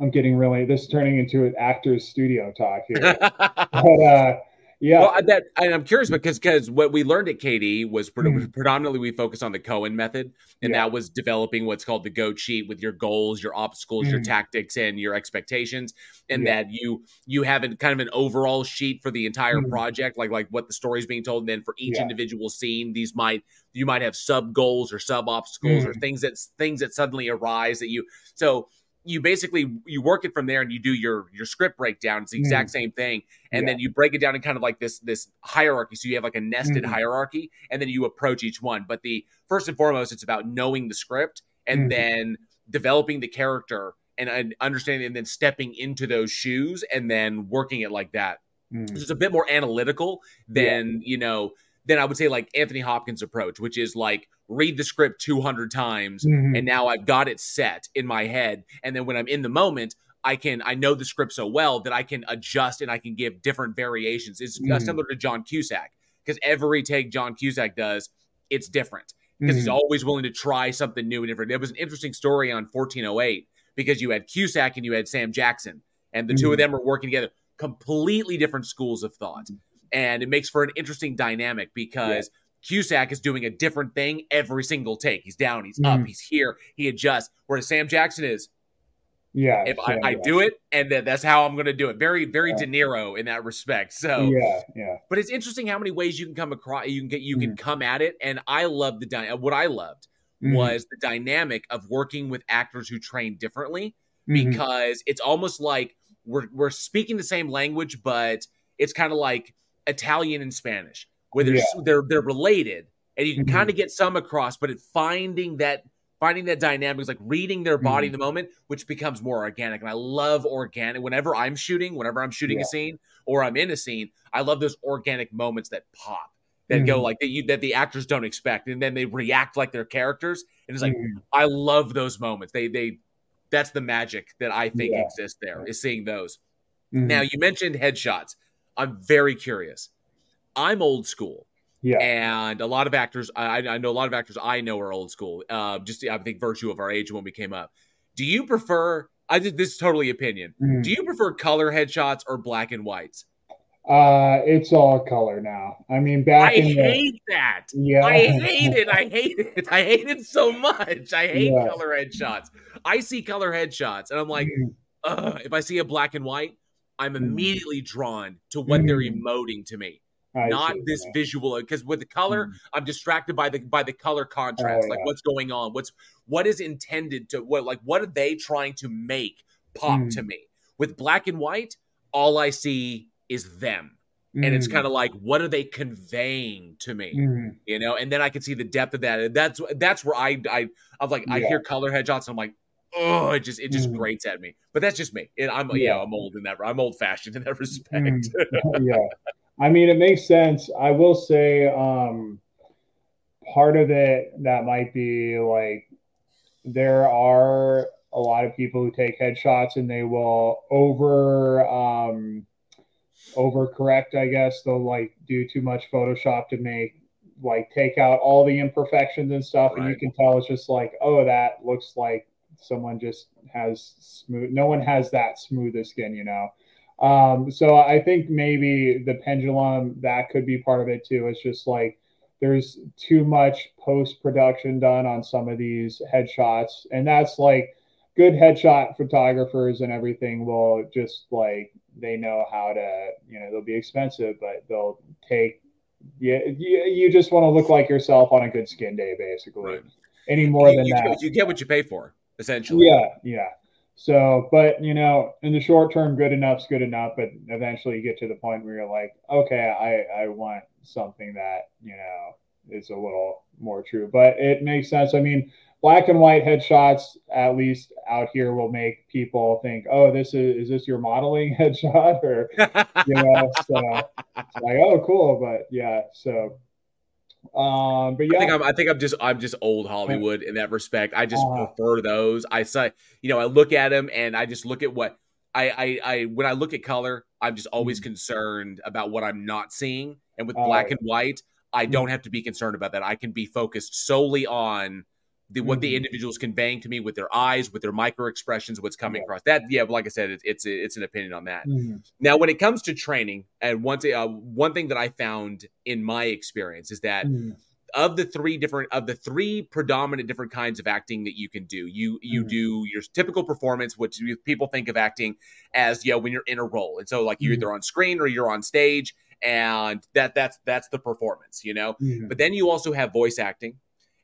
I'm getting really this is turning into an actor's studio talk here. but uh yeah. Well, that I'm curious because because what we learned at KD was pre- mm. predominantly we focus on the Cohen method, and yeah. that was developing what's called the GOTE sheet with your goals, your obstacles, mm. your tactics, and your expectations, and yeah. that you you have an, kind of an overall sheet for the entire mm. project, like like what the story's being told, and then for each yeah. individual scene, these might you might have sub goals or sub obstacles or mm. things that things that suddenly arise that you so you basically you work it from there and you do your your script breakdown it's the exact mm. same thing and yeah. then you break it down in kind of like this this hierarchy so you have like a nested mm. hierarchy and then you approach each one but the first and foremost it's about knowing the script and mm. then developing the character and, and, understanding and then stepping into those shoes and then working it like that mm. so it's a bit more analytical than yeah. you know than I would say like Anthony Hopkins' approach, which is like read the script 200 times mm-hmm. and now I've got it set in my head. And then when I'm in the moment, I can I know the script so well that I can adjust and I can give different variations. It's mm-hmm. similar to John Cusack because every take John Cusack does, it's different because mm-hmm. he's always willing to try something new and different. It was an interesting story on 1408 because you had Cusack and you had Sam Jackson, and the two of mm-hmm. them were working together. Completely different schools of thought and it makes for an interesting dynamic because yeah. Cusack is doing a different thing every single take. He's down, he's mm. up, he's here, he adjusts. Whereas Sam Jackson is, yeah, if I, I, do it, and then that's how I'm going to do it. Very, very yeah. De Niro in that respect. So yeah, yeah. But it's interesting how many ways you can come across, you can get, you mm. can come at it. And I love the dy- what I loved mm. was the dynamic of working with actors who train differently mm-hmm. because it's almost like we're we're speaking the same language, but it's kind of like Italian and Spanish, where they're yeah. they're they're related, and you can mm-hmm. kind of get some across, but it finding that finding that dynamic is like reading their body mm-hmm. in the moment, which becomes more organic. And I love organic. Whenever I'm shooting, whenever I'm shooting yeah. a scene or I'm in a scene, I love those organic moments that pop, that mm-hmm. go like that you that the actors don't expect, and then they react like their characters. And it's like mm-hmm. I love those moments. They they that's the magic that I think yeah. exists there is seeing those. Now mm-hmm. you mentioned headshots. I'm very curious. I'm old school. Yeah. And a lot of actors, I, I know a lot of actors I know are old school. Uh, just I think virtue of our age when we came up. Do you prefer? I did this is totally opinion. Mm. Do you prefer color headshots or black and whites? Uh, it's all color now. I mean, back. I hate the, that. Yeah, I hate it. I hate it. I hate it so much. I hate yeah. color headshots. I see color headshots, and I'm like, mm. if I see a black and white, I'm mm-hmm. immediately drawn to what they're mm-hmm. emoting to me. I not this visual because with the color mm. i'm distracted by the by the color contrast oh, like what's going on what's what is intended to what like what are they trying to make pop mm. to me with black and white all i see is them mm. and it's mm. kind of like what are they conveying to me mm. you know and then i can see the depth of that and that's that's where i i i'm like yeah. i hear color headshots i'm like oh, it just it just mm. grates at me. But that's just me. It, I'm yeah. I'm old in that. I'm old fashioned in that respect. Mm. yeah, I mean, it makes sense. I will say, um, part of it that might be like there are a lot of people who take headshots and they will over um overcorrect i guess they'll like do too much photoshop to make like take out all the imperfections and stuff right. and you can tell it's just like oh that looks like someone just has smooth no one has that smooth skin you know? Um, so i think maybe the pendulum that could be part of it too. It's just like there's too much post production done on some of these headshots. And that's like good headshot photographers and everything will just like they know how to you know they'll be expensive but they'll take yeah you, you just want to look like yourself on a good skin day basically. Right. any more you, than you, that. you get what you pay for essentially. Yeah, yeah. So, but you know, in the short term, good enough's good enough. But eventually, you get to the point where you're like, okay, I I want something that you know is a little more true. But it makes sense. I mean, black and white headshots, at least out here, will make people think, oh, this is is this your modeling headshot, or you know, so like, oh, cool. But yeah, so um, but yeah, I think I'm, I think I'm just, I'm just old Hollywood in that respect. I just uh, prefer those. I say, you know, I look at them and I just look at what I, I, I when I look at color, I'm just always mm-hmm. concerned about what I'm not seeing. And with uh, black and white, I mm-hmm. don't have to be concerned about that. I can be focused solely on the what mm-hmm. the individual's conveying to me with their eyes, with their micro expressions, what's coming yeah. across. That, yeah, like I said, it, it's it's an opinion on that. Mm-hmm. Now, when it comes to training, and one uh, one thing that I found in my experience is that. Mm-hmm. Of the three different of the three predominant different kinds of acting that you can do, you you mm-hmm. do your typical performance, which people think of acting as you know when you're in a role, and so like you're mm-hmm. either on screen or you're on stage, and that that's that's the performance, you know. Mm-hmm. But then you also have voice acting,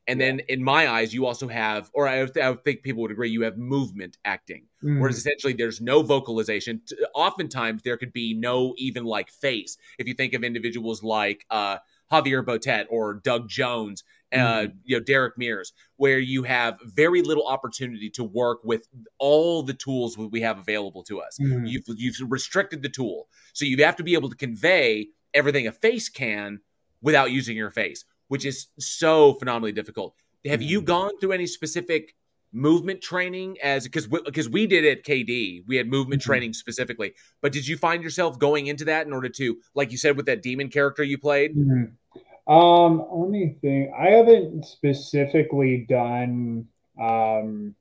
and then in my eyes, you also have, or I, I think people would agree, you have movement acting, mm. whereas essentially there's no vocalization. Oftentimes there could be no even like face. If you think of individuals like uh, Javier Botet or Doug Jones, uh, mm. you know Derek Mears, where you have very little opportunity to work with all the tools we have available to us. Mm. You've, you've restricted the tool, so you have to be able to convey everything a face can without using your face which is so phenomenally difficult. Have you mm-hmm. gone through any specific movement training as because because we, we, did it KD, we had movement mm-hmm. training specifically. But did you find yourself going into that in order to, like you said, with that demon character you played? Mm-hmm. Um, let me think. I haven't specifically done um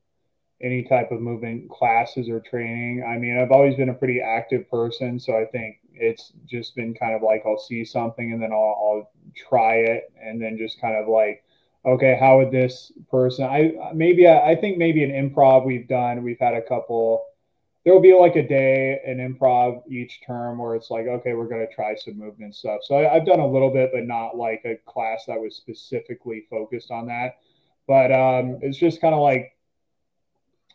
any type of movement classes or training. I mean, I've always been a pretty active person, so I think it's just been kind of like I'll see something and then I'll, I'll try it and then just kind of like okay how would this person i maybe I, think maybe an improv we've done we've had a couple there will be like a day an improv each term where it's like okay we're going to try some movement stuff. So I, have done a little bit but not like a class that was specifically focused on that. But um, it's just kind of like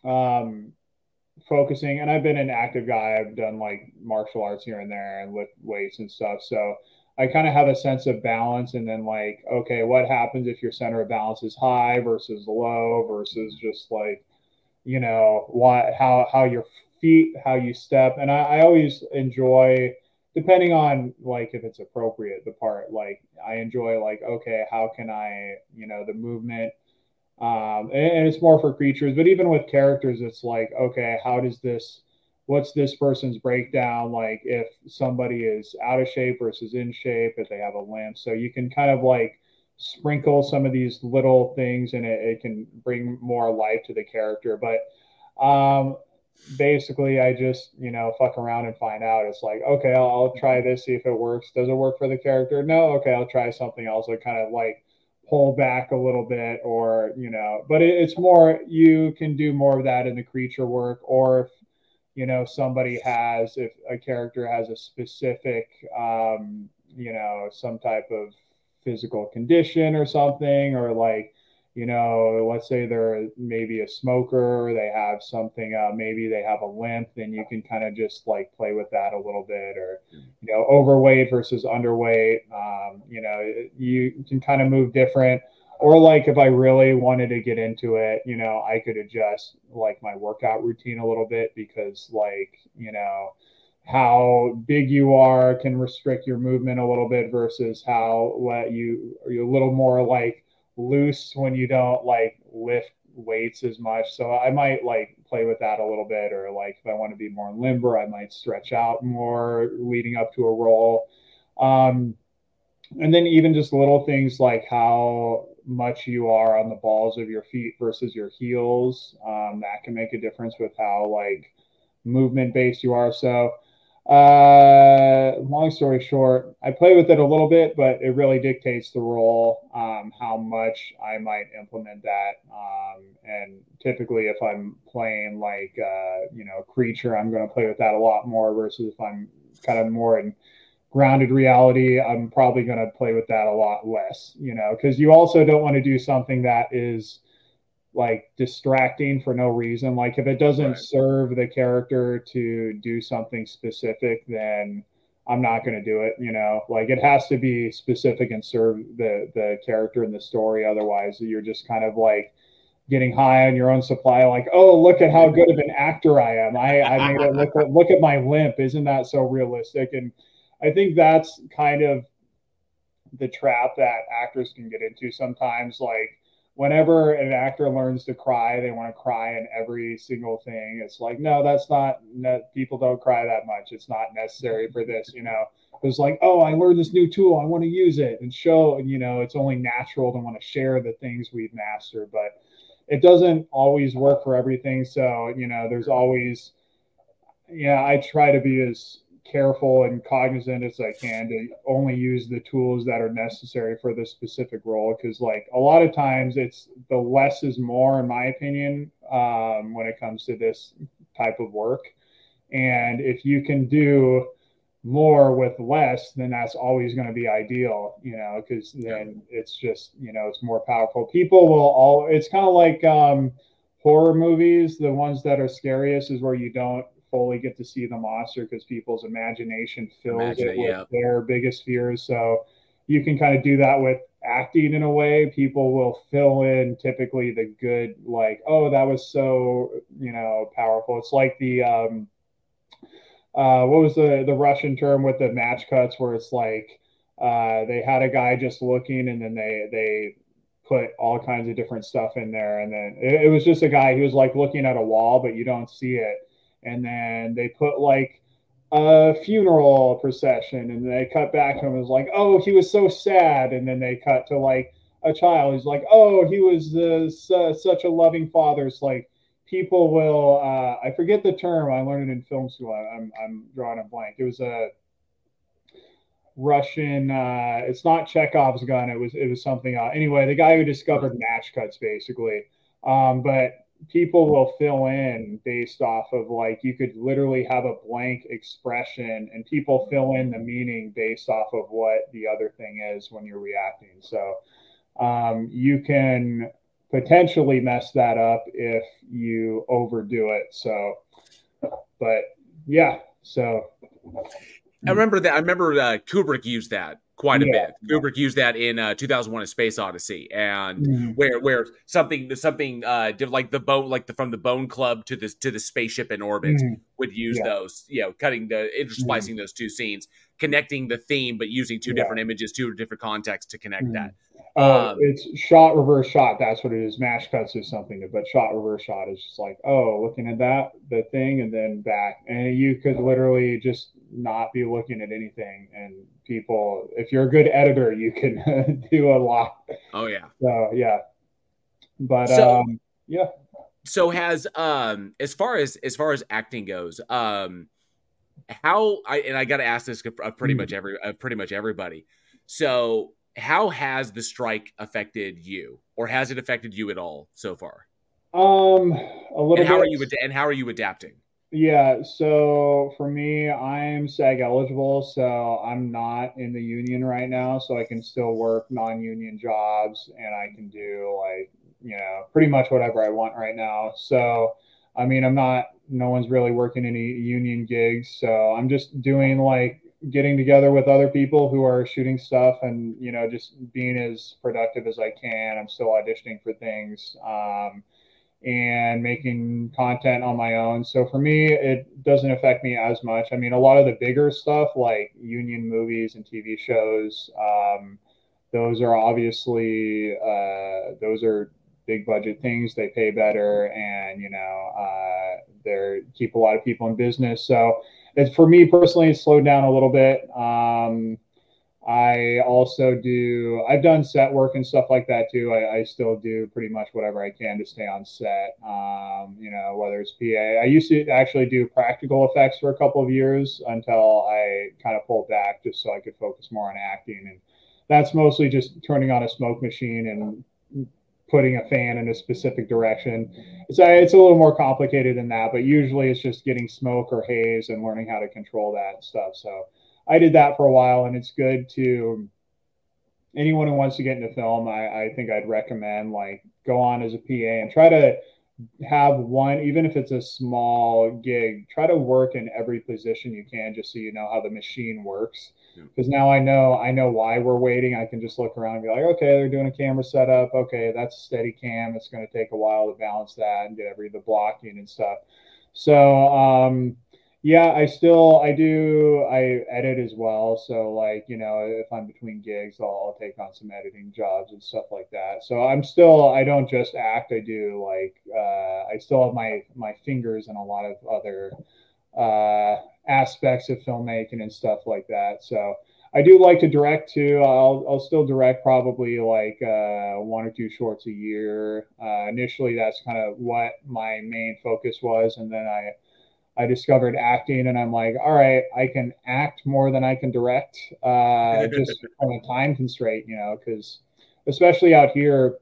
um, focusing and i've been an active guy. I've done like martial arts here and there and lift weights and stuff. So I kind of have a sense of balance and then like, okay, what happens if your center of balance is high versus low versus just like, you know, what how how your feet, how you step. And I, I always enjoy depending on like if it's appropriate, the part like I enjoy like, okay, how can I, you know, the movement. Um, and, and it's more for creatures, but even with characters, it's like, okay, how does this what's this person's breakdown like if somebody is out of shape versus in shape if they have a limp. So you can kind of like sprinkle some of these little things and it, it can bring more life to the character. But um basically i just you know fuck around and find out. It's like okay I'll, I'll try this see if it works. Does it work for the character? No okay i'll try something else. I kind of like pull back a little bit or you know but it, it's more you can do more of that in the creature work or if you know somebody has if a character has a specific um, you know, some type of physical condition or something, or like, you know, let's say they're maybe a smoker, they have something, uh, maybe they have a limp, then you can kind of just like play with that a little bit, or, you know, overweight versus underweight. Um, you know, you can kind of move different. Or like if I really wanted to get into it, you know, I could adjust like my workout routine a little bit because like, you know, how big you are can restrict your movement a little bit versus how let you are you a little more like loose when you don't like lift weights as much. So I might like play with that a little bit, or like if I want to be more limber, I might stretch out more leading up to a role. Um, and then even just little things like how much you are on the balls of your feet versus your heels, um, that can make a difference with how like movement based you are. So uh, long story short, I play with it a little bit, but it really dictates the role, um, how much I might implement that. Um, and typically, if I'm playing like, uh, you know, creature, I'm going to play with that a lot more versus if I'm kind of more in grounded reality, I'm probably going to play with that a lot less, you know, because you also don't want to do something that is like distracting for no reason. Like if it doesn't right. serve the character to do something specific, then I'm not going to do it. You know, like it has to be specific and serve the the character and the story. Otherwise, you're just kind of like getting high on your own supply. Like, oh, look at how good of an actor I am. I I made it look look at my limp. Isn't that so realistic? And I think that's kind of the trap that actors can get into sometimes. Like whenever an actor learns to cry, they want to cry in every single thing. It's like, no, that's not, no, people don't cry that much. It's not necessary for this, you know. It's like, oh, I learned this new tool. I want to use it and show, you know, it's only natural to want to share the things we've mastered, but it doesn't always work for everything. So, you know, there's always, yeah, I try to be as careful and cognizant as I can to only use the tools that are necessary for the specific role. Because, like, a lot of times it's the less is more, in my opinion, um, when it comes to this type of work. And if you can do more with less, then that's always going to be ideal, you know, because then it's just, you know, it's more powerful. People will all, it's kind of like, um, horror movies, the ones that are scariest is where you don't fully get to see the monster because people's imagination fills Imagine it with yeah. their biggest fears. So you can kind of do that with acting in a way. People will fill in typically the good, like, oh, that was so, you know, powerful. It's like the, um, uh, what was the the Russian term with the match cuts where it's like uh, they had a guy just looking and then they they put all kinds of different stuff in there and then it, it was just a guy he was like looking at a wall but you don't see it and then they put like a funeral procession and they cut back to him and was like oh he was so sad. And then they cut to like a child. He's like oh he was uh, su- such a loving father. It's like people will uh, i forget the term. I learned it in film school. I, am I'm, I'm drawing a blank. It was a russian uh, it's not chekhov's gun. It was it was something else anyway the guy who discovered match cuts basically. Um, but people will fill in based off of like you could literally have a blank expression and people fill in the meaning based off of what the other thing is when you're reacting. So um, you can potentially mess that up if you overdo it. So but yeah so. I remember that i remember uh, kubrick used that quite a yeah. bit. Kubrick used that in uh, 2001: A Space Odyssey, and mm-hmm. where where something something uh, like the bone like the from the Bone Club to the to the spaceship in orbit mm-hmm. would use yeah. those, you know, cutting the intersplicing mm-hmm. those two scenes, connecting the theme, but using two different images, two different contexts to connect mm-hmm. that. Uh, um, it's shot reverse shot. That's what it is. Match cuts is something, but shot reverse shot is just like, oh, looking at that the thing and then back, and you could literally just not be looking at anything. And people, if you're a good editor, you can do a lot. Oh yeah. So yeah, but so, um, yeah. So has um as far as as far as acting goes, um, how I and I got to ask this of pretty much every of pretty much everybody. So how has the strike affected you, or has it affected you at all so far? Um, a little. Bit. And how bit. are you? And how are you adapting? Yeah, so for me, I'm SAG eligible, so I'm not in the union right now, so I can still work non-union jobs and I can do like, you know, pretty much whatever I want right now. So, I mean, I'm not no one's really working any union gigs, so I'm just doing like getting together with other people who are shooting stuff and, you know, just being as productive as I can. I'm still auditioning for things. Um, and making content on my own. So for me, it doesn't affect me as much. I mean, a lot of the bigger stuff like union movies and TV shows, um, those are obviously uh, those are big budget things. They pay better, and you know, uh, they keep a lot of people in business. So it's for me personally, it's slowed down a little bit. Um, I also do, I've done set work and stuff like that too. I, I still do pretty much whatever I can to stay on set, um, you know, whether it's PA. I used to actually do practical effects for a couple of years until I kind of pulled back just so I could focus more on acting. And that's mostly just turning on a smoke machine and putting a fan in a specific direction. It's a, it's a little more complicated than that, but usually it's just getting smoke or haze and learning how to control that stuff. So, I did that for a while, and it's good to anyone who wants to get into film. I, I think I'd recommend like go on as a PA and try to have one, even if it's a small gig, try to work in every position you can, just so you know how the machine works. Because yeah. now I know I know why we're waiting. I can just look around and be like, okay, they're doing a camera setup. Okay, that's a steady cam. It's going to take a while to balance that and get every the blocking and stuff. So um, yeah, I still I do I edit as well. So like you know if I'm between gigs, I'll, I'll, take on some editing jobs and stuff like that. So I'm still I don't just act. I do like uh, I still have my my fingers in a lot of other uh, aspects of filmmaking and stuff like that. So I do like to direct too. I'll I'll still direct probably like uh, one or two shorts a year. Uh, initially, that's kind of what my main focus was, and then I I discovered acting, and I'm like, all right, I can act more than I can direct, uh, just from a time constraint, you know, because especially out here,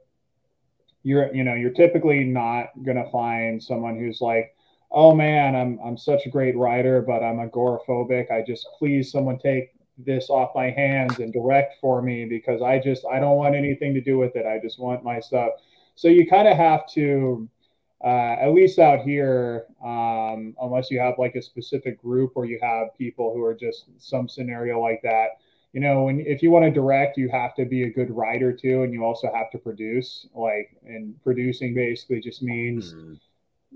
you're you know you're typically not gonna find someone who's like, oh man, I'm I'm such a great writer, but I'm agoraphobic. I just please someone take this off my hands and direct for me because I just I don't want anything to do with it. I just want my stuff. So you kind of have to uh, at least out here, um, unless you have like a specific group or you have people who are just some scenario like that. You know, when if you want to direct, you have to be a good writer too, and you also have to produce. Like, and producing basically just means mm-hmm.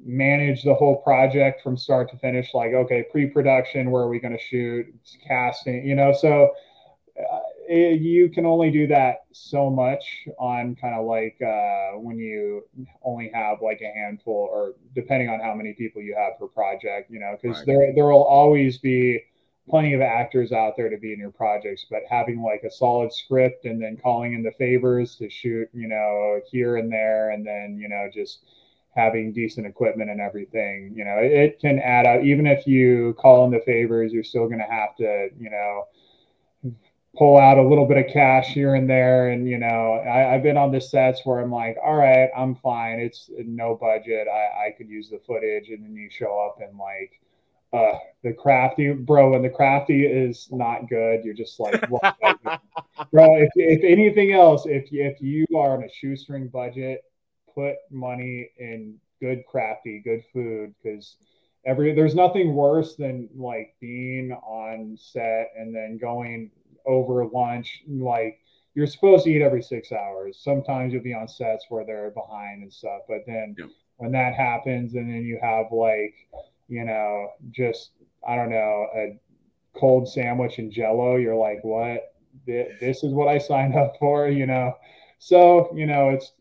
manage the whole project from start to finish. Like, okay, pre-production, where are we going to shoot? Casting, you know. So uh, it, you can only do that so much on kind of like uh, when you only have like a handful or depending on how many people you have per project you know because right. there there will always be plenty of actors out there to be in your projects but having like a solid script and then calling in the favors to shoot you know here and there and then you know just having decent equipment and everything you know it, it can add up even if you call in the favors you're still going to have to you know pull out a little bit of cash here and there. And, you know, I, have been on the sets where I'm like, all right, I'm fine. It's no budget. I, I could use the footage. And then you show up and like, uh, the crafty bro, and the crafty is not good. You're just like, bro, if, if anything else, if, if you are on a shoestring budget, put money in good crafty, good food. Cause every, there's nothing worse than like being on set and then going over lunch. Like you're supposed to eat every six hours. Sometimes you'll be on sets where they're behind and stuff, but then yep. when that happens, and then you have like, you know, just I don't know, a cold sandwich and Jello, you're like, what? This is what I signed up for, you know. So you know, it's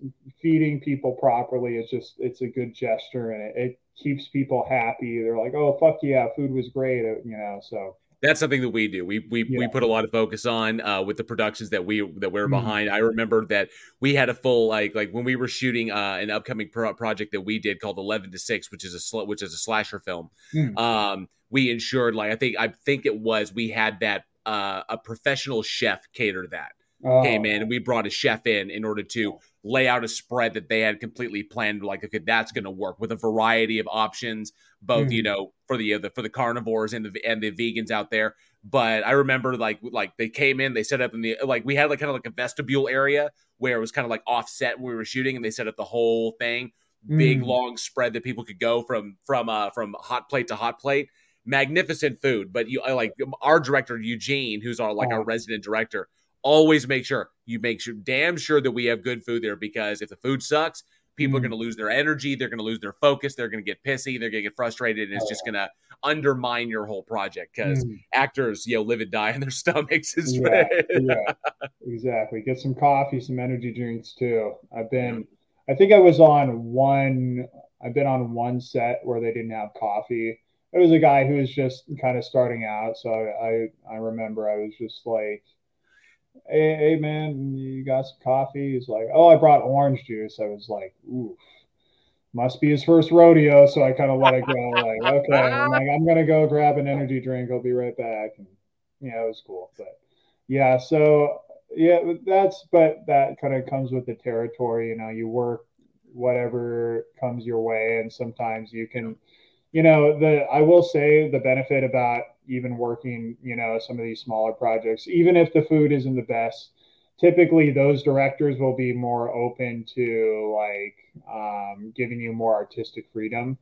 feeding people properly. It's just it's a good gesture, and it, it keeps people happy. They're like, oh fuck yeah, food was great, you know. So that's something that we do. We we, yeah. we put a lot of focus on uh, with the productions that we that we're mm. behind. I remember that we had a full like like when we were shooting uh, an upcoming pro- project that we did called Eleven to Six, which is a sl- which is a slasher film. Mm. Um, we ensured like I think I think it was we had that uh, a professional chef cater that. oh. came in and we brought a chef in in order to lay out a spread that they had completely planned like okay that's going to work with a variety of options both mm. you know for the, the for the carnivores and the and the vegans out there but i remember like like they came in they set up in the like we had like kind of like a vestibule area where it was kind of like offset when we were shooting and they set up the whole thing big mm. long spread that people could go from from uh from hot plate to hot plate magnificent food but you like our director eugene who's our like oh. our resident director always make sure you make sure damn sure that we have good food there because if the food sucks, people mm. are going to lose their energy, they're going to lose their focus, they're going to get pissy, they're going to get frustrated, and it's just going to undermine your whole project because mm. actors, you know, live and die in their stomachs. Is yeah, yeah, exactly. Get some coffee, some energy drinks too. I've been, I think I was on one. I've been on one set where they didn't have coffee. It was a guy who was just kind of starting out, so I I remember I was just like hey, hey man, you got some coffee? He's like, oh, I brought orange juice. I was like, ooh, must be his first rodeo. So I kind of let it go. Like, okay, I'm like, I'm gonna go grab an energy drink. I'll be right back. And yeah, it was cool. But yeah, so yeah, that's but that kind of comes with the territory. You know, you work whatever comes your way, and sometimes you can you know the i will say the benefit about even working you know some of these smaller projects even if the food isn't the best typically those directors will be more open to like um, giving you more artistic freedom.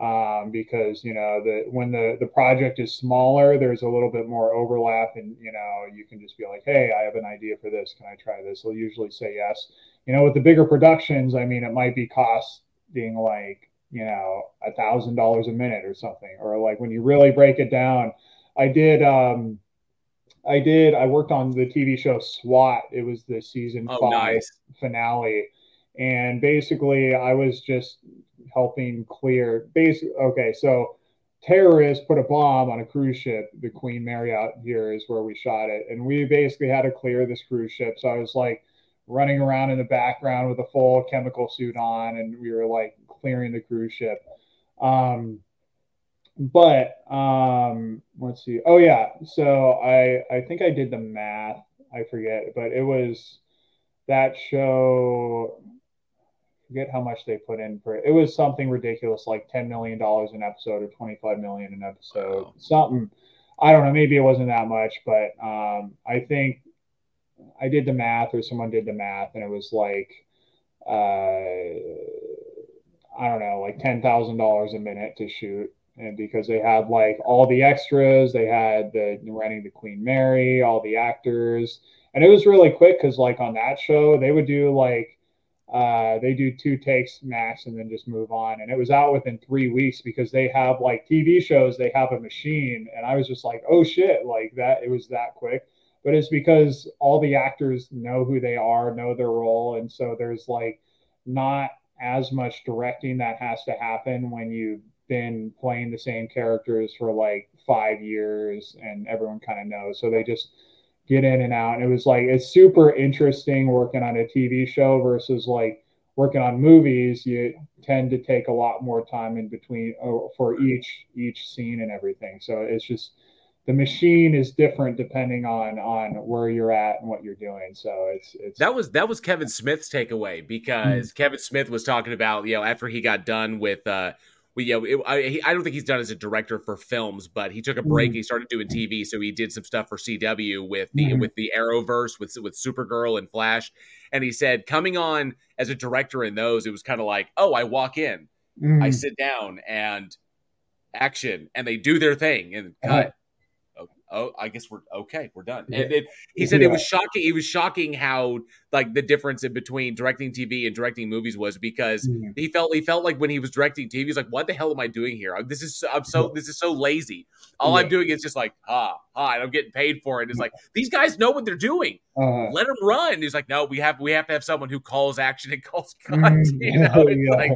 Um, because you know the when the the project is smaller there's a little bit more overlap and you know you can just be like hey i have an idea for this. Can i try this? They'll usually say yes. You know with the bigger productions i mean it might be costing like you know, a thousand dollars a minute or something. Or like when you really break it down, I did um I did I worked on the TV show SWAT. It was the season oh, five nice. finale. And basically I was just helping clear base okay, so terrorists put a bomb on a cruise ship, the Queen Mary out here is where we shot it. And we basically had to clear this cruise ship. So I was like running around in the background with a full chemical suit on and we were like clearing the cruise ship. Um, but um, let's see. Oh yeah, so I I think I did the math. I forget, but it was that show. Forget how much they put in for it. It was something ridiculous, like ten million dollars an episode or twenty five million an episode. Wow. Something. I don't know. Maybe it wasn't that much, but um, I think I did the math, or someone did the math, and it was like. Uh, I don't know, like ten thousand dollars a minute to shoot, and because they had like all the extras, they had the renting the Queen Mary, all the actors, and it was really quick because like on that show they would do like uh, they do two takes max and then just move on, and it was out within three weeks because they have like TV shows, they have a machine, and I was just like, oh shit, like that, it was that quick. But it's because all the actors know who they are, know their role, and so there's like not as much directing that has to happen when you've been playing the same characters for like five years and everyone kind of knows. So they just get in and out. And it was like, it's super interesting working on a TV show versus like working on movies. You tend to take a lot more time in between uh, for each, each scene and everything. So it's just, the machine is different depending on on where you're at and what you're doing. So it's it's that was that was Kevin Smith's takeaway because mm-hmm. Kevin Smith was talking about you know after he got done with uh we you know it, I, he, I don't think he's done as a director for films, but he took a break. Mm-hmm. He started doing TV, so he did some stuff for CW with the mm-hmm. with the Arrowverse with with Supergirl and Flash. And he said coming on as a director in those, it was kind of like oh I walk in, I mm-hmm. sit down and action, and they do their thing and cut. Oh, I guess we're okay. We're done. And it, he said yeah. it was shocking. It was shocking how like the difference in between directing TV and directing movies was because mm-hmm. he felt he felt like when he was directing TV, he's like, "What the hell am I doing here? This is I'm so this is so lazy. All yeah. I'm doing is just like ah ah, and I'm getting paid for it. It's like these guys know what they're doing. Uh-huh. Let them run. He's like, no, we have we have to have someone who calls action and calls cut. Mm-hmm. You know, yeah. like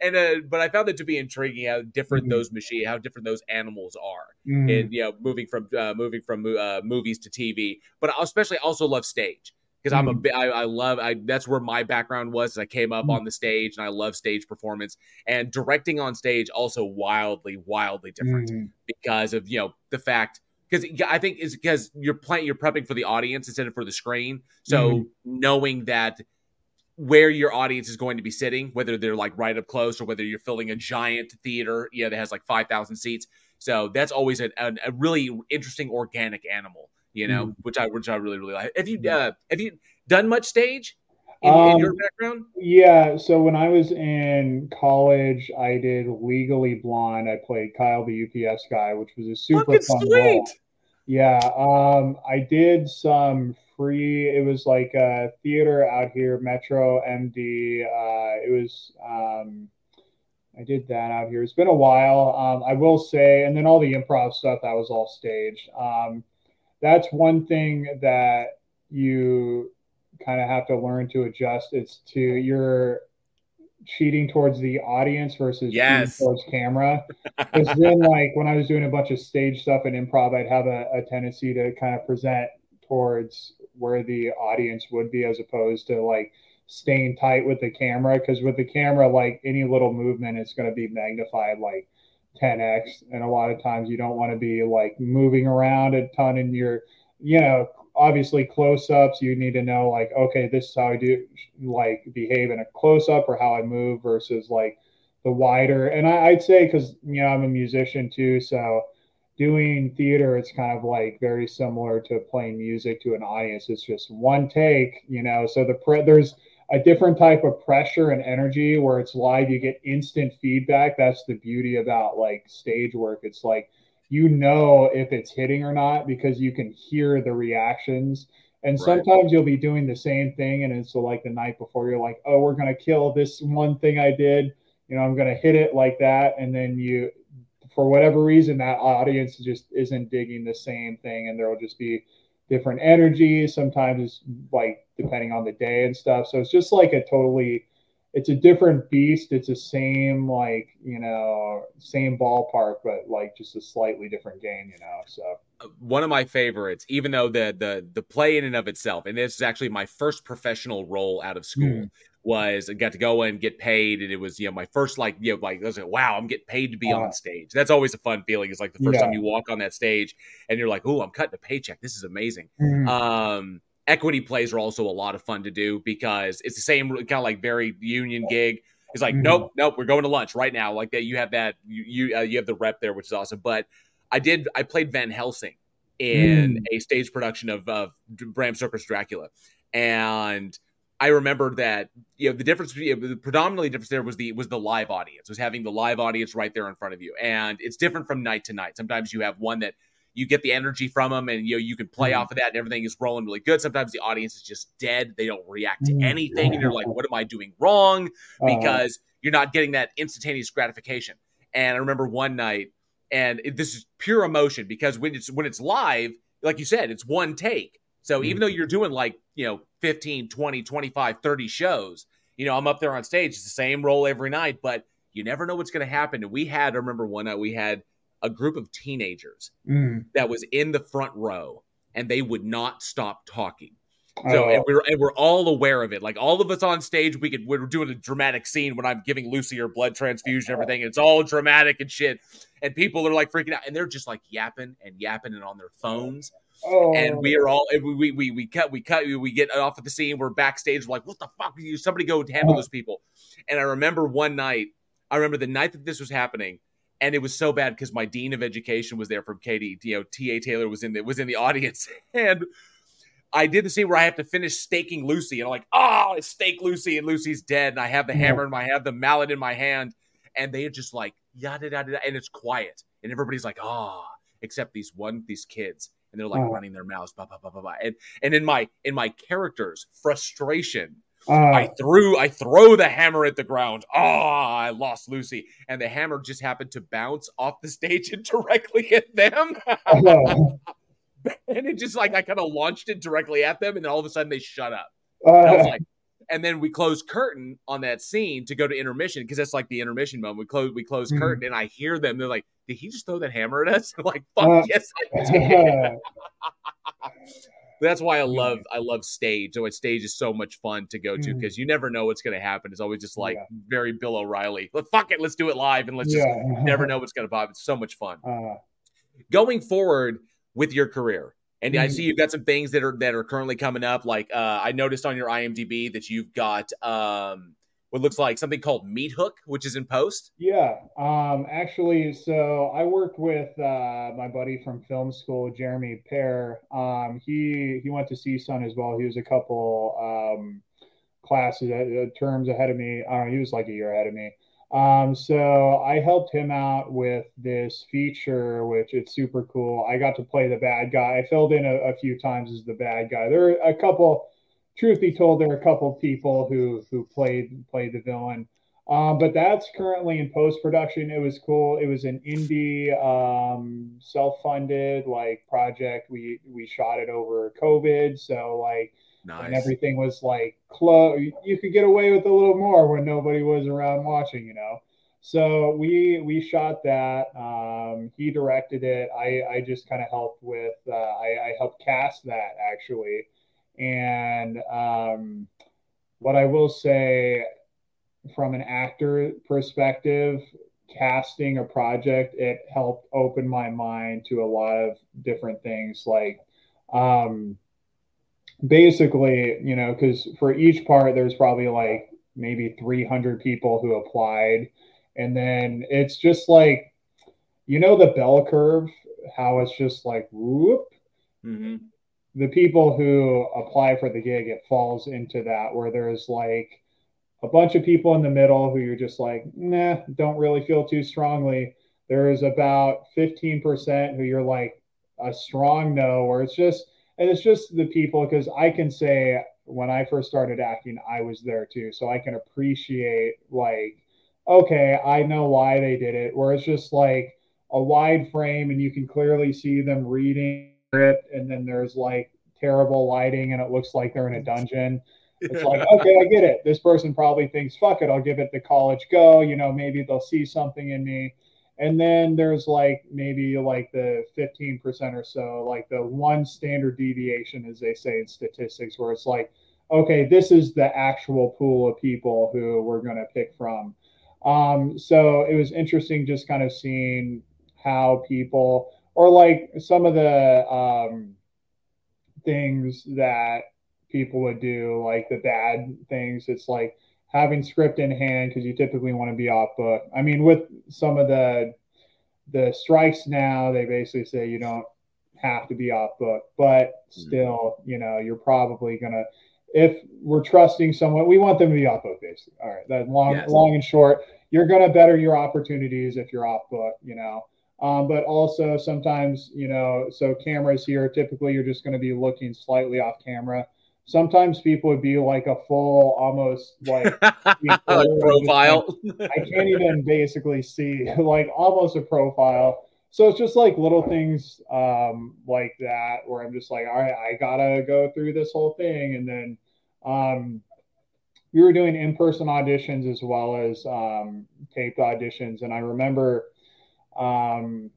and uh, but I found that to be intriguing how different mm-hmm. those machine, how different those animals are, mm-hmm. and you know, moving from uh, moving from uh, movies to TV. But I especially also love stage because mm-hmm. I'm a mm-hmm. I, I love I that's where my background was. I came up mm-hmm. on the stage and I love stage performance and directing on stage also wildly wildly different mm-hmm. because of you know the fact because I think is because you're playing, you're prepping for the audience instead of for the screen. So mm-hmm. knowing that where your audience is going to be sitting, whether they're like right up close or whether you're filling a giant theater, yeah, that has like five thousand seats. So that's always a, a, a, really interesting organic animal, you know, mm. which I which I really really like. Have you uh, have you done much stage in, um, in, your background? Yeah, so when I was in college, I did Legally Blonde. I played Kyle the UPS guy, which was a super Fucking fun sweet. role. Yeah, um, I did some free. It was like a theater out here, Metro MD. Uh, it was. Um, I did that out here. It's been a while. Um, I will say, and then all the improv stuff that was all staged. Um, that's one thing that you kind of have to learn to adjust. It's to your cheating towards the audience versus yes. towards camera. Because then, like when I was doing a bunch of stage stuff and improv, I'd have a, a tendency to kind of present towards where the audience would be, as opposed to like staying tight with the camera because with the camera like any little movement is going to be magnified like 10x and a lot of times you don't want to be like moving around a ton in your you know obviously close-ups you need to know like okay this is how i do like behave in a close-up or how i move versus like the wider and I, i'd say because you know i'm a musician too so doing theater it's kind of like very similar to playing music to an audience. It's just one take you know? So the pre- there's a different type of pressure and energy where it's live you get instant feedback. That's the beauty about like stage work. It's like you know if it's hitting or not because you can hear the reactions. And right. sometimes you'll be doing the same thing and it's like the night before you're like oh we're going to kill this one thing i did. You know i'm going to hit it like that. And then you for whatever reason that audience just isn't digging the same thing and there'll just be different energies. Sometimes it's like depending on the day and stuff. So it's just like a totally it's a different beast. It's the same like, you know, same ballpark, but like just a slightly different game, you know. So one of my favorites, even though the the the play in and of itself, and this is actually my first professional role out of school. Mm was I got to go and get paid, and it was you know my first like you know like I was like wow I'm getting paid to be uh, on stage. That's always a fun feeling. It's like the first yeah. time you walk on that stage and you're like oh I'm cutting a paycheck. This is amazing. Mm-hmm. Um, equity plays are also a lot of fun to do because it's the same kind of like very union gig. It's like mm-hmm. nope nope we're going to lunch right now. Like that you have that you you, uh, you have the rep there, which is awesome. But I did I played Van Helsing in mm. a stage production of, of Bram Stoker's Dracula, and I remember that you know the difference, you know, the predominantly difference there was the was the live audience, was having the live audience right there in front of you, and it's different from night to night. Sometimes you have one that you get the energy from them, and you know you can play mm-hmm. off of that, and everything is rolling really good. Sometimes the audience is just dead; they don't react to mm-hmm. anything, and you're like, "What am I doing wrong?" Uh-huh. Because uh-huh. you're not getting that instantaneous gratification. And I remember one night, and it, this is pure emotion because when it's when it's live, like you said, it's one take. So even mm-hmm. though you're doing like, you know, 15, 20, 25, 30 shows, you know, I'm up there on stage. It's the same role every night, but you never know what's going to happen. And we had, I remember one night we had a group of teenagers mm. that was in the front row and they would not stop talking. So oh. and we're and we're all aware of it. Like all of us on stage, we could we're doing a dramatic scene when I'm giving Lucy her blood transfusion, and everything. it's all dramatic and shit. And people are like freaking out, and they're just like yapping and yapping and on their phones. Oh. And we are all we, we we cut we cut we get off of the scene. We're backstage. We're like, what the fuck? are You somebody go handle those people. And I remember one night. I remember the night that this was happening, and it was so bad because my dean of education was there from KD. You know, T. A. Taylor was in the was in the audience, and I did the scene where I have to finish staking Lucy, and I'm like, oh, I stake Lucy, and Lucy's dead, and I have the hammer in my, I have the mallet in my hand, and they are just like yada yada, and it's quiet, and everybody's like, ah, oh, except these one these kids and they're like oh. running their mouths, blah, blah, blah, blah, blah. And and in my in my character's frustration, uh, I threw I throw the hammer at the ground. Oh, I lost Lucy, and the hammer just happened to bounce off the stage and directly at them. Oh. and it just like I kind of launched it directly at them, and then all of a sudden they shut up. Was like, and then we close curtain on that scene to go to intermission because that's like the intermission moment. We close we close mm-hmm. curtain, and I hear them. They're like, "Did he just throw that hammer at us?" Like, "Fuck uh, yes, I did." that's why I love I love stage. So stage is so much fun to go to because mm-hmm. you never know what's going to happen. It's always just like yeah. very Bill O'Reilly. Let fuck it, let's do it live, and let's yeah. just never know what's going to pop. It's so much fun. Uh, Going forward, with your career. And mm-hmm. I see you've got some things that are that are currently coming up. Like uh, I noticed on your IMDb that you've got um, what looks like something called Meat Hook, which is in post. Yeah, um, actually, so I worked with uh, my buddy from film school, Jeremy Pear. Um, he he went to CSUN as well. He was a couple um, classes, uh, terms ahead of me. I don't know, he was like a year ahead of me. Um, so I helped him out with this feature, which it's super cool. I got to play the bad guy. I filled in a, a few times as the bad guy. There are a couple, truth be told, there are a couple of people who who played played the villain. Um, but that's currently in post production. It was cool. It was an indie, um, self funded like project. We we shot it over COVID, so like Nice. And everything was like close. You could get away with a little more when nobody was around watching, you know. So we we shot that. Um, he directed it. I I just kind of helped with. Uh, I, I helped cast that actually, and um, what I will say from an actor perspective, casting a project, it helped open my mind to a lot of different things like um, basically, you know, because for each part, there's probably like maybe 300 people who applied. And then it's just like, you know, the bell curve, how it's just like, whoop. Mm-hmm. The people who apply for the gig, it falls into that where there's like a bunch of people in the middle who you're just like, nah, don't really feel too strongly. There's about 15% who you're like a strong no, where it's just, and it's just the people because I can say when I first started acting, I was there too, so I can appreciate like, okay, I know why they did it. Where it's just like a wide frame and you can clearly see them reading it, and then there's like terrible lighting and it looks like they're in a dungeon. It's like, okay, I get it. This person probably thinks, fuck it, I'll give it the college go. You know, maybe they'll see something in me and then there's like maybe like the 15% or so like the one standard deviation as they say in statistics where it's like okay this is the actual pool of people who we're going to pick from um, so it was interesting just kind of seeing how people or like some of the um, things that people would do like the bad things it's like having script in hand because you typically want to be off book. I mean, with some of the the strikes now, they basically say you don't have to be off book, but hmm. still, you know, you're probably gonna if we're trusting someone, we want them to be off book basically. All right, that long yes. long and short, you're gonna better your opportunities if you're off book, you know. Um, but also sometimes, you know, so cameras here, typically you're just going to be looking slightly off camera. Sometimes people would be like a full almost like, profile. i can't even basically see like almost a profile. So it's just like little things um, like that where i'm just like all right i gotta go through this whole thing. And then um, we were doing in-person auditions as well as um, taped auditions. And i remember um,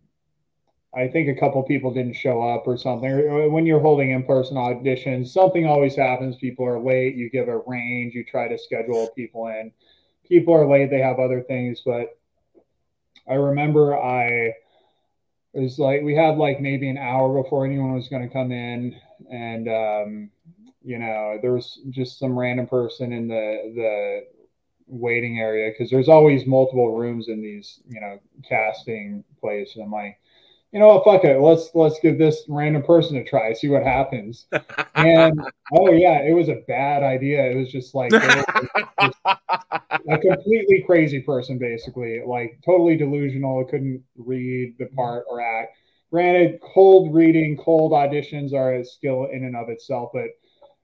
I think a couple people didn't show up or something. when you're holding in-person auditions, something always happens. People are late. You give a range. You try to schedule people in. People are late. They have other things. But I remember I was like, we had like maybe an hour before anyone was going to come in, and um, you know, there was just some random person in the the waiting area because there's always multiple rooms in these you know casting places. I'm like you know what, fuck it. Let's let's give this random person a try, see what happens. And oh yeah, it was a bad idea. It was just like just a completely crazy person, basically, like totally delusional, couldn't read the part or act. Granted, cold reading, cold auditions are a skill in and of itself, but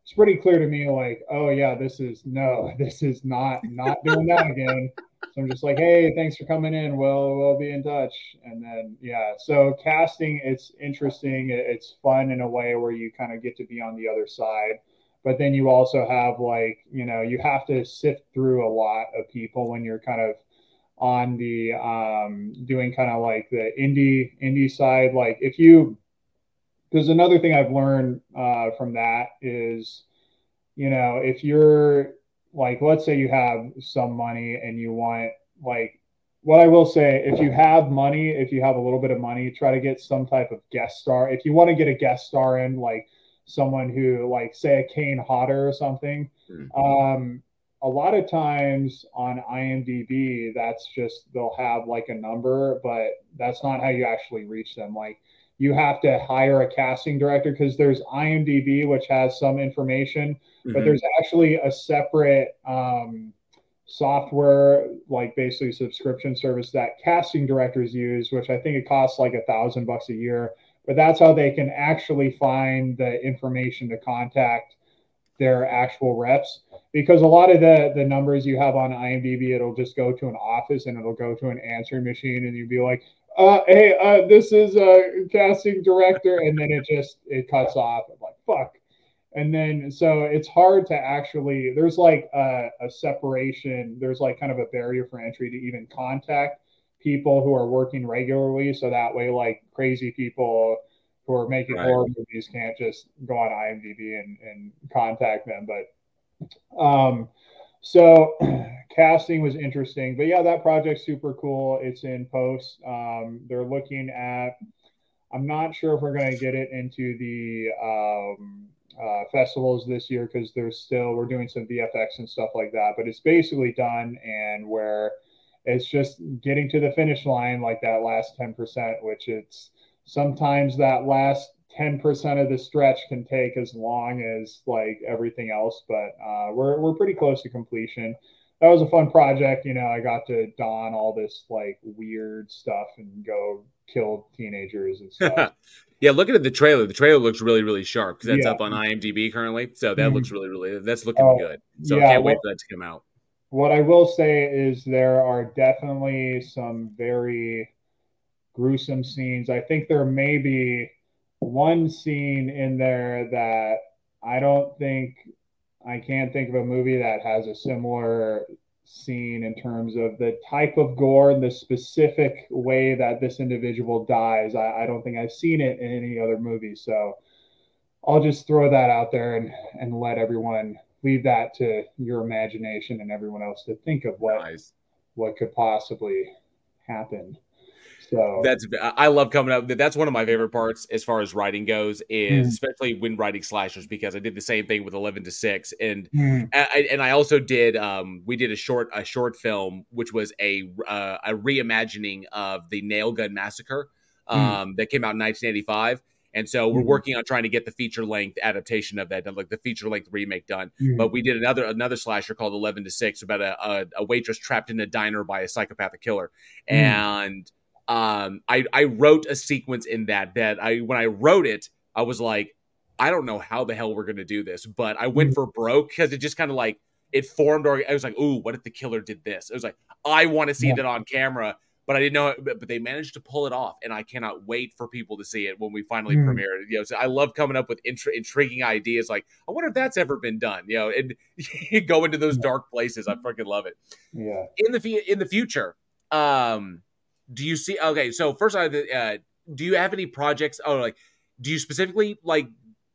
it's pretty clear to me, like, oh yeah, this is no, this is not not doing that again. So I'm just like, hey, thanks for coming in. We'll we'll be in touch. And then yeah, so casting, it's interesting. It's fun in a way where you kind of get to be on the other side. But then you also have like, you know, you have to sift through a lot of people when you're kind of on the um, doing kind of like the indie indie side. Like if you, because another thing I've learned uh, from that is, you know, if you're like let's say you have some money and you want like what I will say, if you have money, if you have a little bit of money, try to get some type of guest star. If you want to get a guest star in, like someone who, like, say, a Kane Hodder or something, mm-hmm. um, a lot of times on IMDb, that's just they'll have like a number, but that's not how you actually reach them. Like, you have to hire a casting director because there's IMDb, which has some information, mm-hmm. but there's actually a separate um, software, like basically subscription service that casting directors use, which I think it costs like a thousand bucks a year. But that's how they can actually find the information to contact their actual reps because a lot of the the numbers you have on IMDb it'll just go to an office and it'll go to an answering machine and you'd be like uh, hey, uh, this is a casting director, and then it just it cuts off. I'm like, fuck. And then so it's hard to actually. There's like a, a separation. There's like kind of a barrier for entry to even contact people who are working regularly, so that way, like crazy people who are making right. horror movies can't just go on IMDb and, and contact them. But um, so casting was interesting, but yeah, that project's super cool. It's in post. Um, they're looking at. I'm not sure if we're going to get it into the um, uh, festivals this year because there's still we're doing some VFX and stuff like that. But it's basically done, and where it's just getting to the finish line, like that last ten percent, which it's sometimes that last 10% of the stretch can take as long as like everything else but uh, we're, we're pretty close to completion that was a fun project. You know, I got to don all this like weird stuff and go kill teenagers and stuff. yeah, looking at the trailer, the trailer looks really, really sharp because that's yeah. up on IMDb currently. So that mm-hmm. looks really, really that's looking oh, good. So yeah, I can't wait for that to come out. What I will say is there are definitely some very gruesome scenes. I think there may be one scene in there that I don't think I can't think of a movie that has a similar scene in terms of the type of gore and the specific way that this individual dies. I, I don't think I've seen it in any other movie. So I'll just throw that out there and, and let everyone leave that to your imagination and everyone else to think of what nice. what could possibly happen. So that's I love coming up. That's one of my favorite parts as far as writing goes, is mm. especially when writing slashers because I did the same thing with Eleven to Six, and mm. I, and I also did um we did a short a short film which was a uh, a reimagining of the Nail Gun Massacre mm. um mm. that came out in 1985. And so we're mm. working on trying to get the feature length adaptation of that, done, like the feature length remake done. Mm. But we did another another slasher called Eleven to Six about a, a, a, waitress trapped in a diner by a psychopathic killer, mm. and um, I I wrote a sequence in that that I when I wrote it, I was like, I don't know how the hell we're gonna do this, but I went mm. for broke because it just kind of like it formed. Or I was like, ooh, what if the killer did this? It was like I want to see yeah. that on camera, but I didn't know. It, but, but, they managed to pull it off, and I cannot wait for people to see it when we finally mm. premiere it. You know, so I love coming up with intri- intriguing ideas. Like, I wonder if that's ever been done. You know, and go into those dark places. I freaking love it. Yeah. In the in the future, um do you see okay so first uh, do you have any projects oh like do you specifically like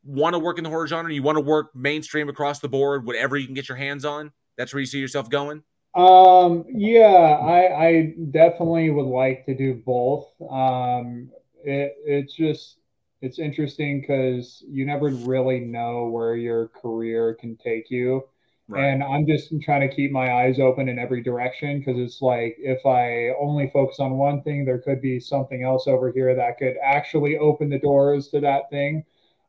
want to work in the horror genre? You want to work mainstream across the board whatever you can get your hands on? That's where you see yourself going? Um yeah i i definitely would like to do both. Um it it's just it's interesting because you never really know where your career can take you Right. And I'm just trying to keep my eyes open in every direction because it's like if I only focus on one thing, there could be something else over here that could actually open the doors to that thing.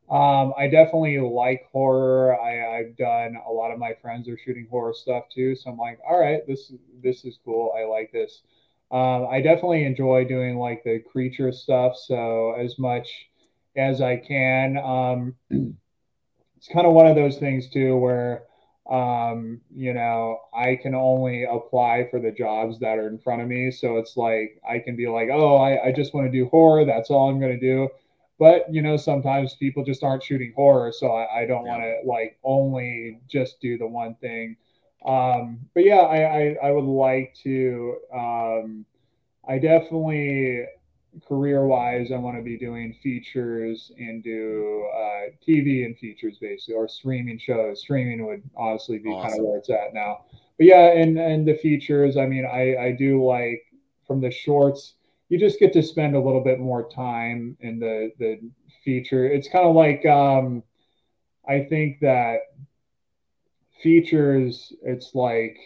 Um, I definitely like horror. I, I've done a lot of my friends are shooting horror stuff too, so I'm like, all right, this this is cool. I like this. Um, I definitely enjoy doing like the creature stuff. So as much as I can, um, it's kind of one of those things too where um, you know, I can only apply for the jobs that are in front of me. So it's like I can be like, oh, I, I just want to do horror. That's all I'm going to do. But you know, sometimes people just aren't shooting horror, so I, I don't yeah. want to like only just do the one thing. Um, but yeah, I, I, I would like to. Um, I definitely career wise, I want to be doing features and do uh, TV and features basically, or streaming shows. Streaming would honestly be awesome. kind of where it's at now. But yeah, and and the features. I mean, I I do like from the shorts, you just get to spend a little bit more time in the the feature. It's kind of like um, I think that features. It's like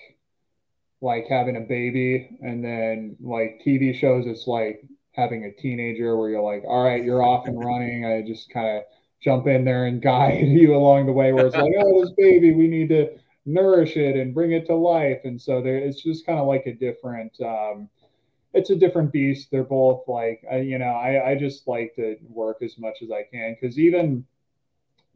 like having a baby, and then like TV shows, it's like having a teenager where you're like, all right, you're off and running. I just kind of jump in there and guide you along the way where it's like, oh, this baby, we need to nourish it and bring it to life. And so there, it's just kind of like a different, um, it's a different beast. They're both like, I, you know, I, I just like to work as much as I can because even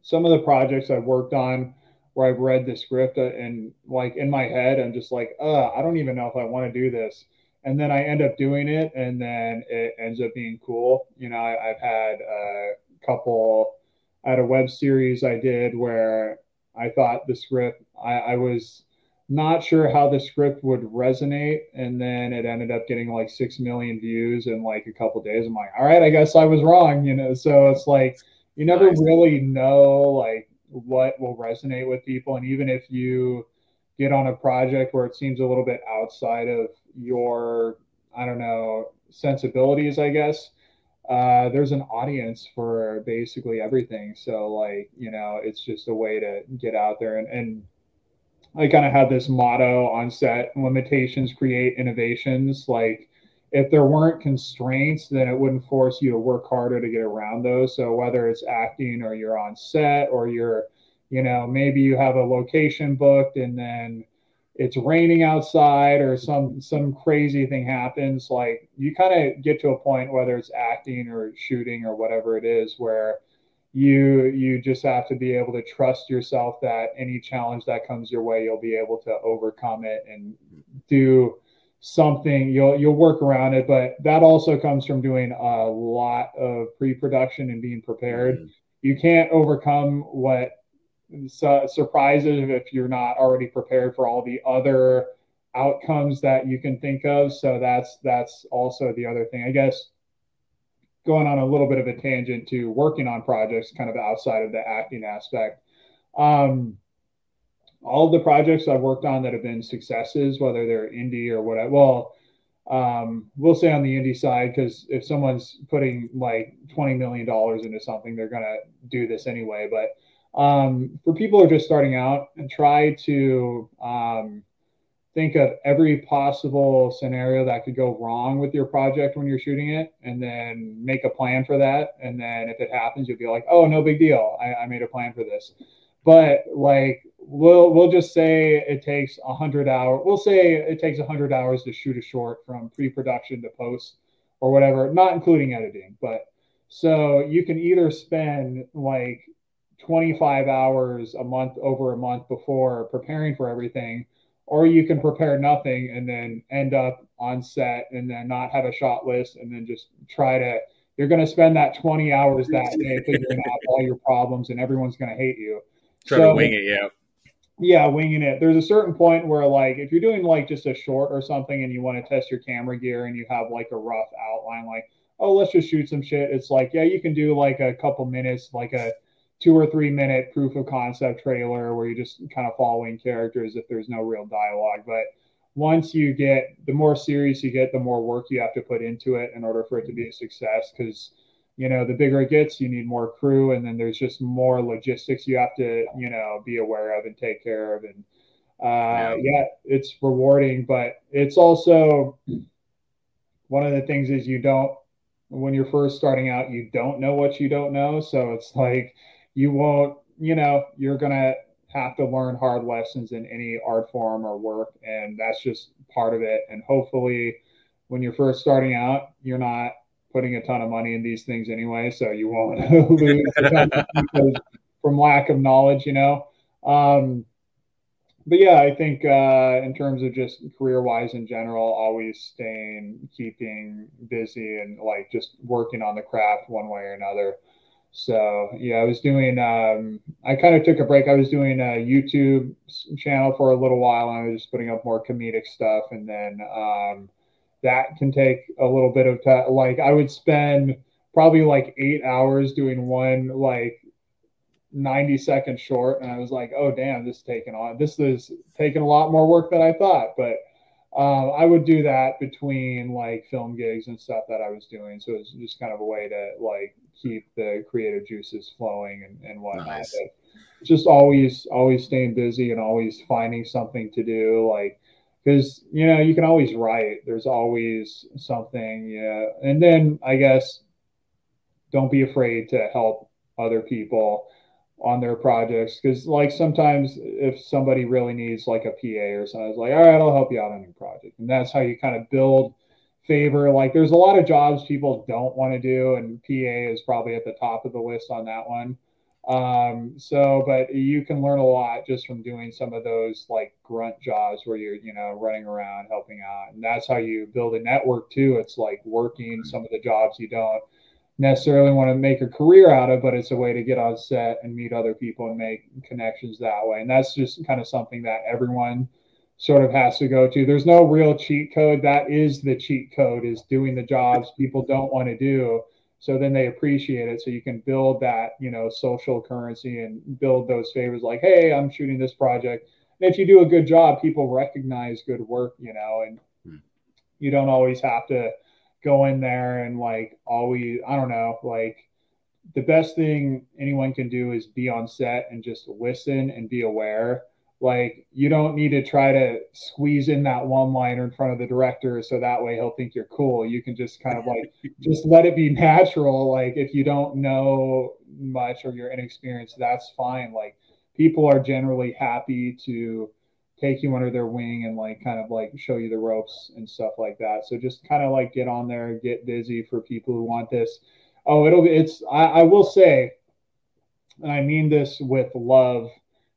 some of the projects I've worked on where I've read the script uh, and like in my head, I'm just like, uh, I don't even know if I want to do this. And then I end up doing it, and then it ends up being cool. You know, I, I've had a couple I had a web series I did where I thought the script, I, I was not sure how the script would resonate. And then it ended up getting like 6 million views in like a couple days. I'm like, all right, I guess I was wrong, you know? So it's like, you never nice. really know like what will resonate with people. And even if you get on a project where it seems a little bit outside of your, I don't know, sensibilities, I guess, uh, there's an audience for basically everything. So like, you know, it's just a way to get out there and, and I kind of have this motto on set limitations create innovations. Like if there weren't constraints, then it wouldn't force you to work harder to get around those. So whether it's acting or you're on set or you're, you know, maybe you have a location booked and then it's raining outside or some some crazy thing happens like you kind of get to a point whether it's acting or shooting or whatever it is where you you just have to be able to trust yourself that any challenge that comes your way you'll be able to overcome it and do something you'll you'll work around it but that also comes from doing a lot of pre-production and being prepared mm-hmm. you can't overcome what su- surprises if you're not already prepared for all the other outcomes that you can think of. So that's that's also the other thing. I guess going on a little bit of a tangent to working on projects kind of outside of the acting aspect. Um, all the projects I've worked on that have been successes, whether they're indie or whatever, well, um, we'll say on the indie side, because if someone's putting like $20 million into something, they're to do this anyway. But um, for people who are just starting out and try to um, think of every possible scenario that could go wrong with your project when you're shooting it and then make a plan for that. And then if it happens you'll be like oh no big deal. I, I made a plan for this. But like we'll we'll just say it takes 100 hours we'll say it takes 100 hours to shoot a short from pre-production to post or whatever not including editing but so you can either spend like 25 hours a month over a month before preparing for everything or you can prepare nothing and then end up on set and then not have a shot list and then just try to you're going to spend that 20 hours that day figuring out all your problems and everyone's going to hate you. Try so, to wing it yeah. Yeah winging it. There's a certain point where like if you're doing like just a short or something and you want to test your camera gear and you have like a rough outline like oh let's just shoot some shit it's like yeah you can do like a couple minutes like a two or three minute proof of concept trailer where you're just kind of following characters if there's no real dialogue. But once you get the more serious you get, the more work you have to put into it in order for it to be a success. Because you know, the bigger it gets, you need more crew, and then there's just more logistics you have to, you know, be aware of and take care of. And uh, yeah. yeah, it's rewarding, but it's also one of the things is you don't when you're first starting out, you don't know what you don't know. So it's like you won't, you know, you're going to have to learn hard lessons in any art form or work. And that's just part of it. And hopefully, when you're first starting out, you're not putting a ton of money in these things anyway. So you won't lose from lack of knowledge, you know. Um, but yeah, I think uh, in terms of just career wise in general, always staying, keeping busy, and like just working on the craft one way or another. So yeah, I was doing. Um, I kind of took a break. I was doing a YouTube channel for a little while, and I was just putting up more comedic stuff, and then um, that can take a little bit of time. Like I would spend probably like eight hours doing one like 90 second short, and I was like, oh damn, this is taking on. This is taking a lot more work than I thought, but um, I would do that between like film gigs and stuff that I was doing. So it was just kind of a way to like keep the creative juices flowing and, and whatnot. Nice. Just always, always staying busy and always finding something to do. Like, because you know you can always write. There's always something. Yeah, and then I guess don't be afraid to help other people on their projects because like sometimes if somebody really needs like a PA or something, it's like, all right, I'll help you out on your project. And that's how you kind of build favor. Like there's a lot of jobs people don't want to do, and PA is probably at the top of the list on that one. Um, so but you can learn a lot just from doing some of those like grunt jobs where you're, you know, running around helping out. And that's how you build a network too. It's like working some of the jobs you don't necessarily want to make a career out of, but it's a way to get on set and meet other people and make connections that way. And that's just kind of something that everyone sort of has to go to. There's no real cheat code. That is the cheat code is doing the jobs people don't want to do. So then they appreciate it. So you can build that, you know, social currency and build those favors like, hey, I'm shooting this project. And if you do a good job, people recognize good work, you know, and hmm. you don't always have to go in there and like always I don't know, like the best thing anyone can do is be on set and just listen and be aware. Like you don't need to try to squeeze in that one liner in front of the director so that way he'll think you're cool. You can just kind of like just let it be natural. Like if you don't know much or you're inexperienced, that's fine. Like people are generally happy to take you under their wing and like kind of like show you the ropes and stuff like that. So just kind of like get on there, get busy for people who want this. Oh, it'll be, it's, I, I will say, and I mean this with love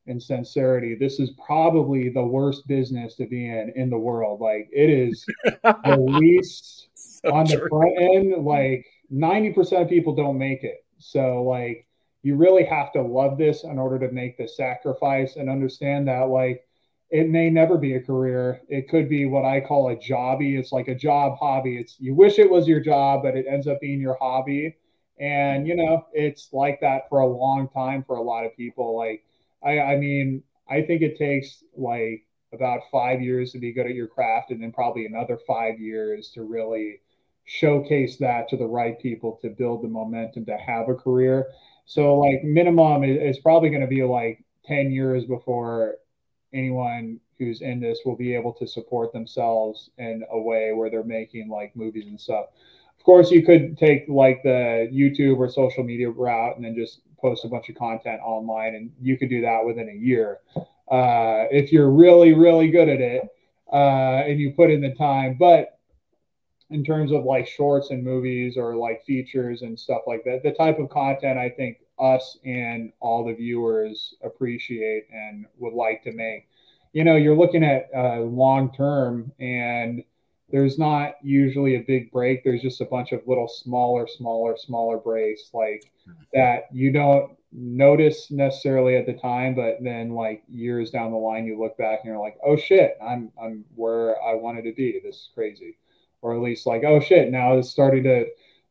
and sincerity, this is probably the worst business to be in in the world. Like it is the least so on true. the front end, like 90% of people don't make it. So like you really have to love this in order to make the sacrifice and understand that like it may never be a career. It could be what I call a jobby. It's like a job hobby. It's you wish it was your job, but it ends up being your hobby. And you know, it's like that for a long time for a lot of people. Like I, I mean, I think it takes like about five years to be good at your craft, and then probably another five years to really showcase that to the right people to build the momentum to have a career. So like minimum is, probably going to be like 10 years before anyone who's in this will be able to support themselves in a way where they're making like movies and stuff. Of course, you could take like the YouTube or social media route and then just post a bunch of content online, and you could do that within a year uh, if you're really, really good at it uh, and you put in the time. But in terms of like shorts and movies or like features and stuff like that, the type of content I think us and all the viewers appreciate and would like to make. You know, you're looking at uh, long term, and there's not usually a big break. There's just a bunch of little smaller, smaller, smaller breaks like that you don't notice necessarily at the time, but then like years down the line, you look back and you're like, oh shit, I'm I'm where I wanted to be. This is crazy, or at least like, oh shit, now it's starting to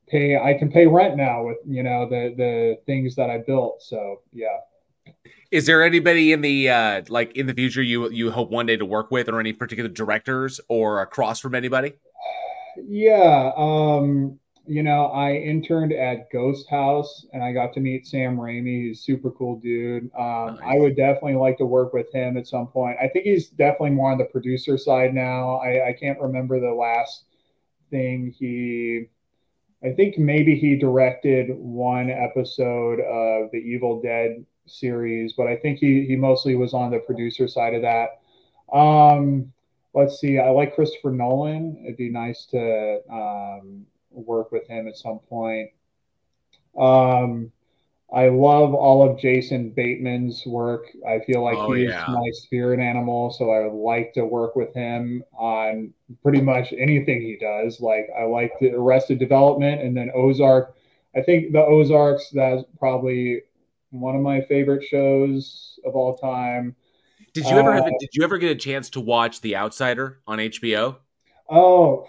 pay I can pay rent now with you know the the things that I built. So yeah. Is there anybody in the uh like in the future you you hope one day to work with or any particular directors or across from anybody? Yeah, um you know, I interned at Ghost House and I got to meet Sam Raimi. He's super cool dude. Um, nice. I would definitely like to work with him at some point. I think he's definitely more on the producer side now. I, I can't remember the last thing he I think maybe he directed one episode of the Evil Dead series, but I think he he mostly was on the producer side of that. Um, let's see. I like Christopher Nolan. It'd be nice to um, work with him at some point. Um, I love all of Jason Bateman's work. I feel like oh, he's yeah. my spirit animal, so I would like to work with him on pretty much anything he does. Like I like the Arrested Development and then Ozark. I think the Ozarks that's probably one of my favorite shows of all time. Did you ever uh, have? A, did you ever get a chance to watch The Outsider on HBO? Oh,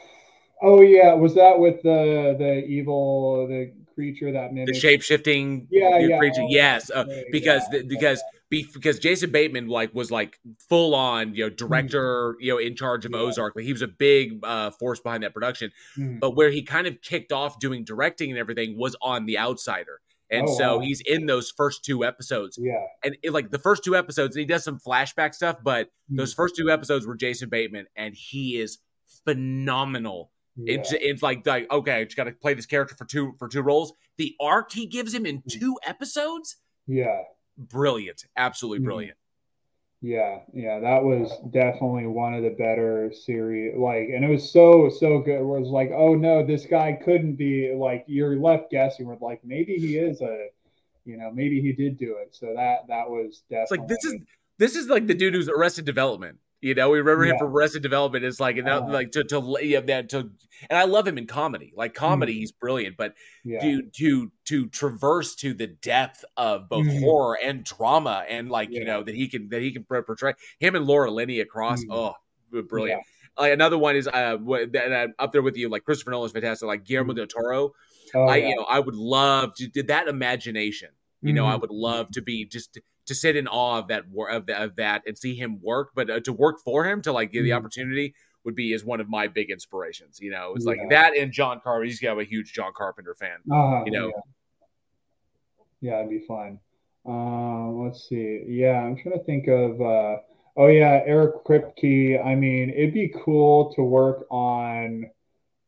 oh yeah. Was that with the the evil the creature that the shape shifting yeah, yeah, creature. Yes, uh, because yeah, the, because because Jason Bateman like was like full on you know mm-hmm. director you know in charge of yeah. Ozark. Like he was a big uh, force behind that production. Mm-hmm. But where he kind of kicked off doing directing and everything was on The Outsider. And oh, so wow. he's in those first two episodes. Yeah. And it, like the first two episodes, and he does some flashback stuff, but mm-hmm. those first two episodes were Jason Bateman, and he is phenomenal. Yeah. It's it's like like okay, I just got to play this character for two for two roles. The arc he gives him in mm. two episodes, yeah, brilliant, absolutely mm-hmm. brilliant. Yeah, yeah, that was definitely one of the better series. Like, and it was so so good. It was like, oh no, this guy couldn't be like. You're left guessing. With like, maybe he is a, you know, maybe he did do it. So that that was definitely. It's like this is this is like the dude who's Arrested Development. You know, we remember yeah. him from Arrested Development. It's like, and uh, like to to yeah, that to, and I love him in comedy. Like comedy, mm he's brilliant. But yeah. to to to traverse to the depth of both mm horror and drama, and like yeah. you know that he can that he can portray him and Laura Linney across. mm Oh, brilliant. Like another one is uh, that I'm up there with you. Like Christopher Nolan is fantastic. Like Guillermo del Toro. Oh, I you know I would love to did that imagination. You know, I would love to be just to sit in awe of that of, the, of that and see him work, but uh, to work for him to like give the mm-hmm. opportunity would be is one of my big inspirations. You know, it's yeah. like that and John Carpenter. He's got a huge John Carpenter fan. Uh, you know, yeah. yeah, it'd be fun. Um, let's see. Yeah, I'm trying to think of. Uh, oh yeah, Eric Kripke. I mean, it'd be cool to work on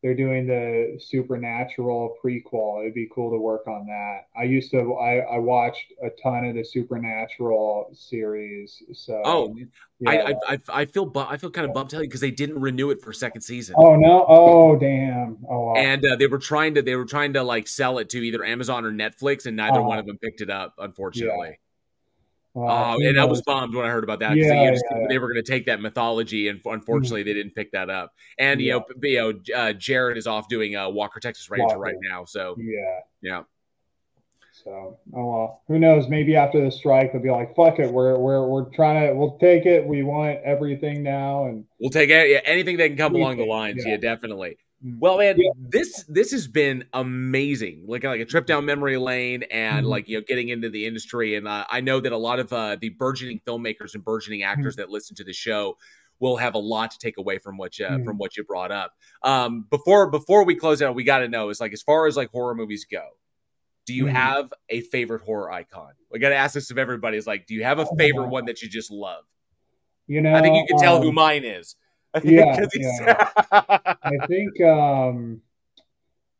they're doing the supernatural prequel. It'd be cool to work on that. I used to i, I watched a ton of the supernatural series so. Oh yeah. I, I i feel bu- i feel kind of bummed because they didn't renew it for second season. Oh no? Oh damn. Oh wow. and uh, they were trying to they were trying to like sell it to either amazon or netflix and neither uh, one of them picked it up unfortunately. Yeah. Uh, oh, and I was bummed when I heard about that yeah, they, yeah, they, were going to take that mythology, and unfortunately, mm-hmm. they didn't pick that up. And you know, you know, uh, Jared is off doing uh, Walker Texas Ranger Walker. right now, so yeah, yeah. So, oh well, who knows? Maybe after the strike, they'll be like, "Fuck it, we're we're we're trying to, we'll take it. We want everything now, and we'll take it. Yeah, anything that can come along the lines. Yeah, definitely. Well, man, yeah. this this has been amazing. Like like a trip down memory lane, and mm-hmm. like you know, getting into the industry. And uh, I know that a lot of uh, the burgeoning filmmakers and burgeoning actors mm-hmm. that listen to the show will have a lot to take away from what you mm-hmm. from what you brought up. Um, before before we close out, we got to know is like as far as like horror movies go. Do you mm-hmm. have a favorite horror icon? We got to ask this of everybody. Is like, do you have a favorite one that you just love? You know, I think you can tell um, who mine is. Yeah, yeah. I think um,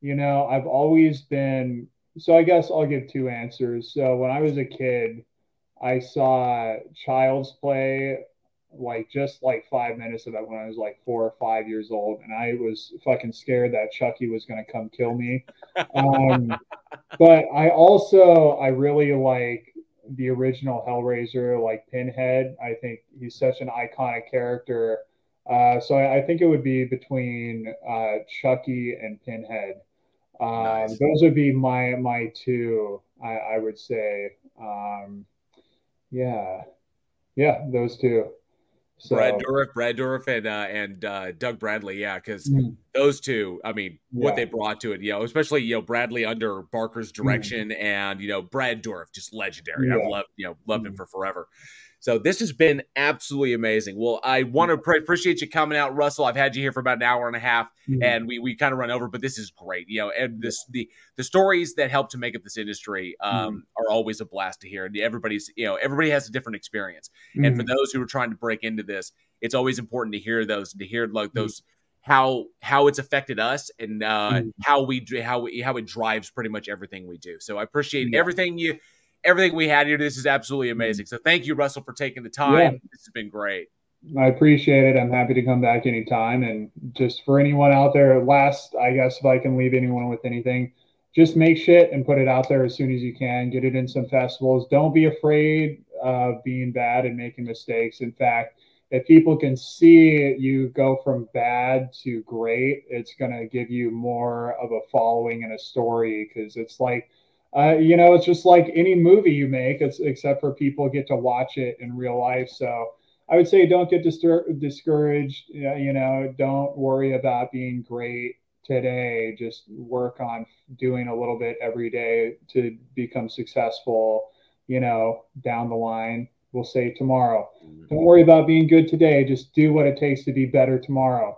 you know I've always been. So I guess I'll give two answers. So when I was a kid, I saw Child's Play like just like five minutes of it when I was like four or five years old, and I was fucking scared that Chucky was gonna come kill me. Um, but I also I really like the original Hellraiser, like Pinhead. I think he's such an iconic character. Uh, so I, I, think it would be between uh, Chucky and Pinhead. Um, nice. Those would be my my two. I, I would say. Um, yeah, yeah, those two. So, Brad Dourif, Brad Dourif, and uh, and uh, Doug Bradley, yeah, because mm. those two, I mean, what they brought to it, you know, especially you know Bradley under Barker's mm. direction, mm. and you know Brad Dourif, just legendary. Yeah. I've loved you know loved mm. him for forever. So this has been absolutely amazing. Well, I want to pre- appreciate you coming out, Russell. I've had you here for about an hour and a half, mm-hmm. and we we kind of run over, but this is great. You know, and this the the stories that help to make up this industry um, mm-hmm. are always a blast to hear. And everybody's you know everybody has a different experience, mm-hmm. and for mm-hmm. those who are trying to break into this, it's always important to hear those to hear like mm-hmm. those how how it's affected us and uh, mm. how we how we, how it drives pretty much everything we do. So I appreciate yeah. everything you everything we had here. This is absolutely amazing. So thank you, Russell, for taking the time. Yeah. This has been great. I appreciate it. I'm happy to come back anytime. And just for anyone out there, last, I guess, if I can leave anyone with anything, just make shit and put it out there as soon as you can. Get it in some festivals. Don't be afraid of being bad and making mistakes. In fact, if people can see you go from bad to great, it's going to give you more of a following and a story because it's like uh, you know, it's just like any movie you make, it's, except for people get to watch it in real life. So I would say don't get distur- discouraged. You know, don't worry about being great. today, just work on doing a little bit every day to become successful, you know, down the line. We'll say tomorrow. Mm-hmm. Don't worry about being good today. Just do what it takes to be better tomorrow.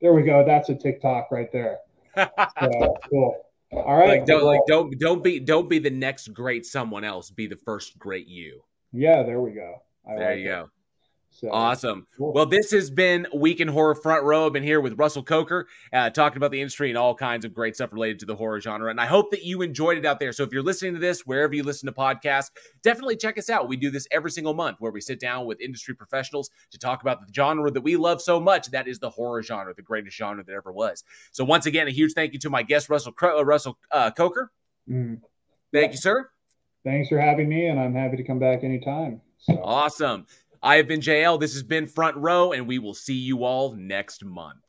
There we go. That's a TikTok right there. so, cool. All right. Like don't like don't don't be don't be the next great someone else. Be the first great you. Yeah, there we go. I there like you it. go. So, awesome. Cool. Well, this has been Week in Horror Front Row. I've been here with Russell Coker, uh, talking about the industry and all kinds of great stuff related to the horror genre. And I hope that you enjoyed it out there. So if you're listening to this, wherever you listen to podcasts, definitely check us out. We do this every single month where we sit down with industry professionals to talk about the genre that we love so much. That is the horror genre, the greatest genre that ever was. So once again, a huge thank you to my guest, Russell uh, Russell uh, Coker. Mm. Thank yeah. you, sir. Thanks for having me, and I'm happy to come back anytime. So. Awesome. I have been JL. This has been Front Row, and we will see you all next month.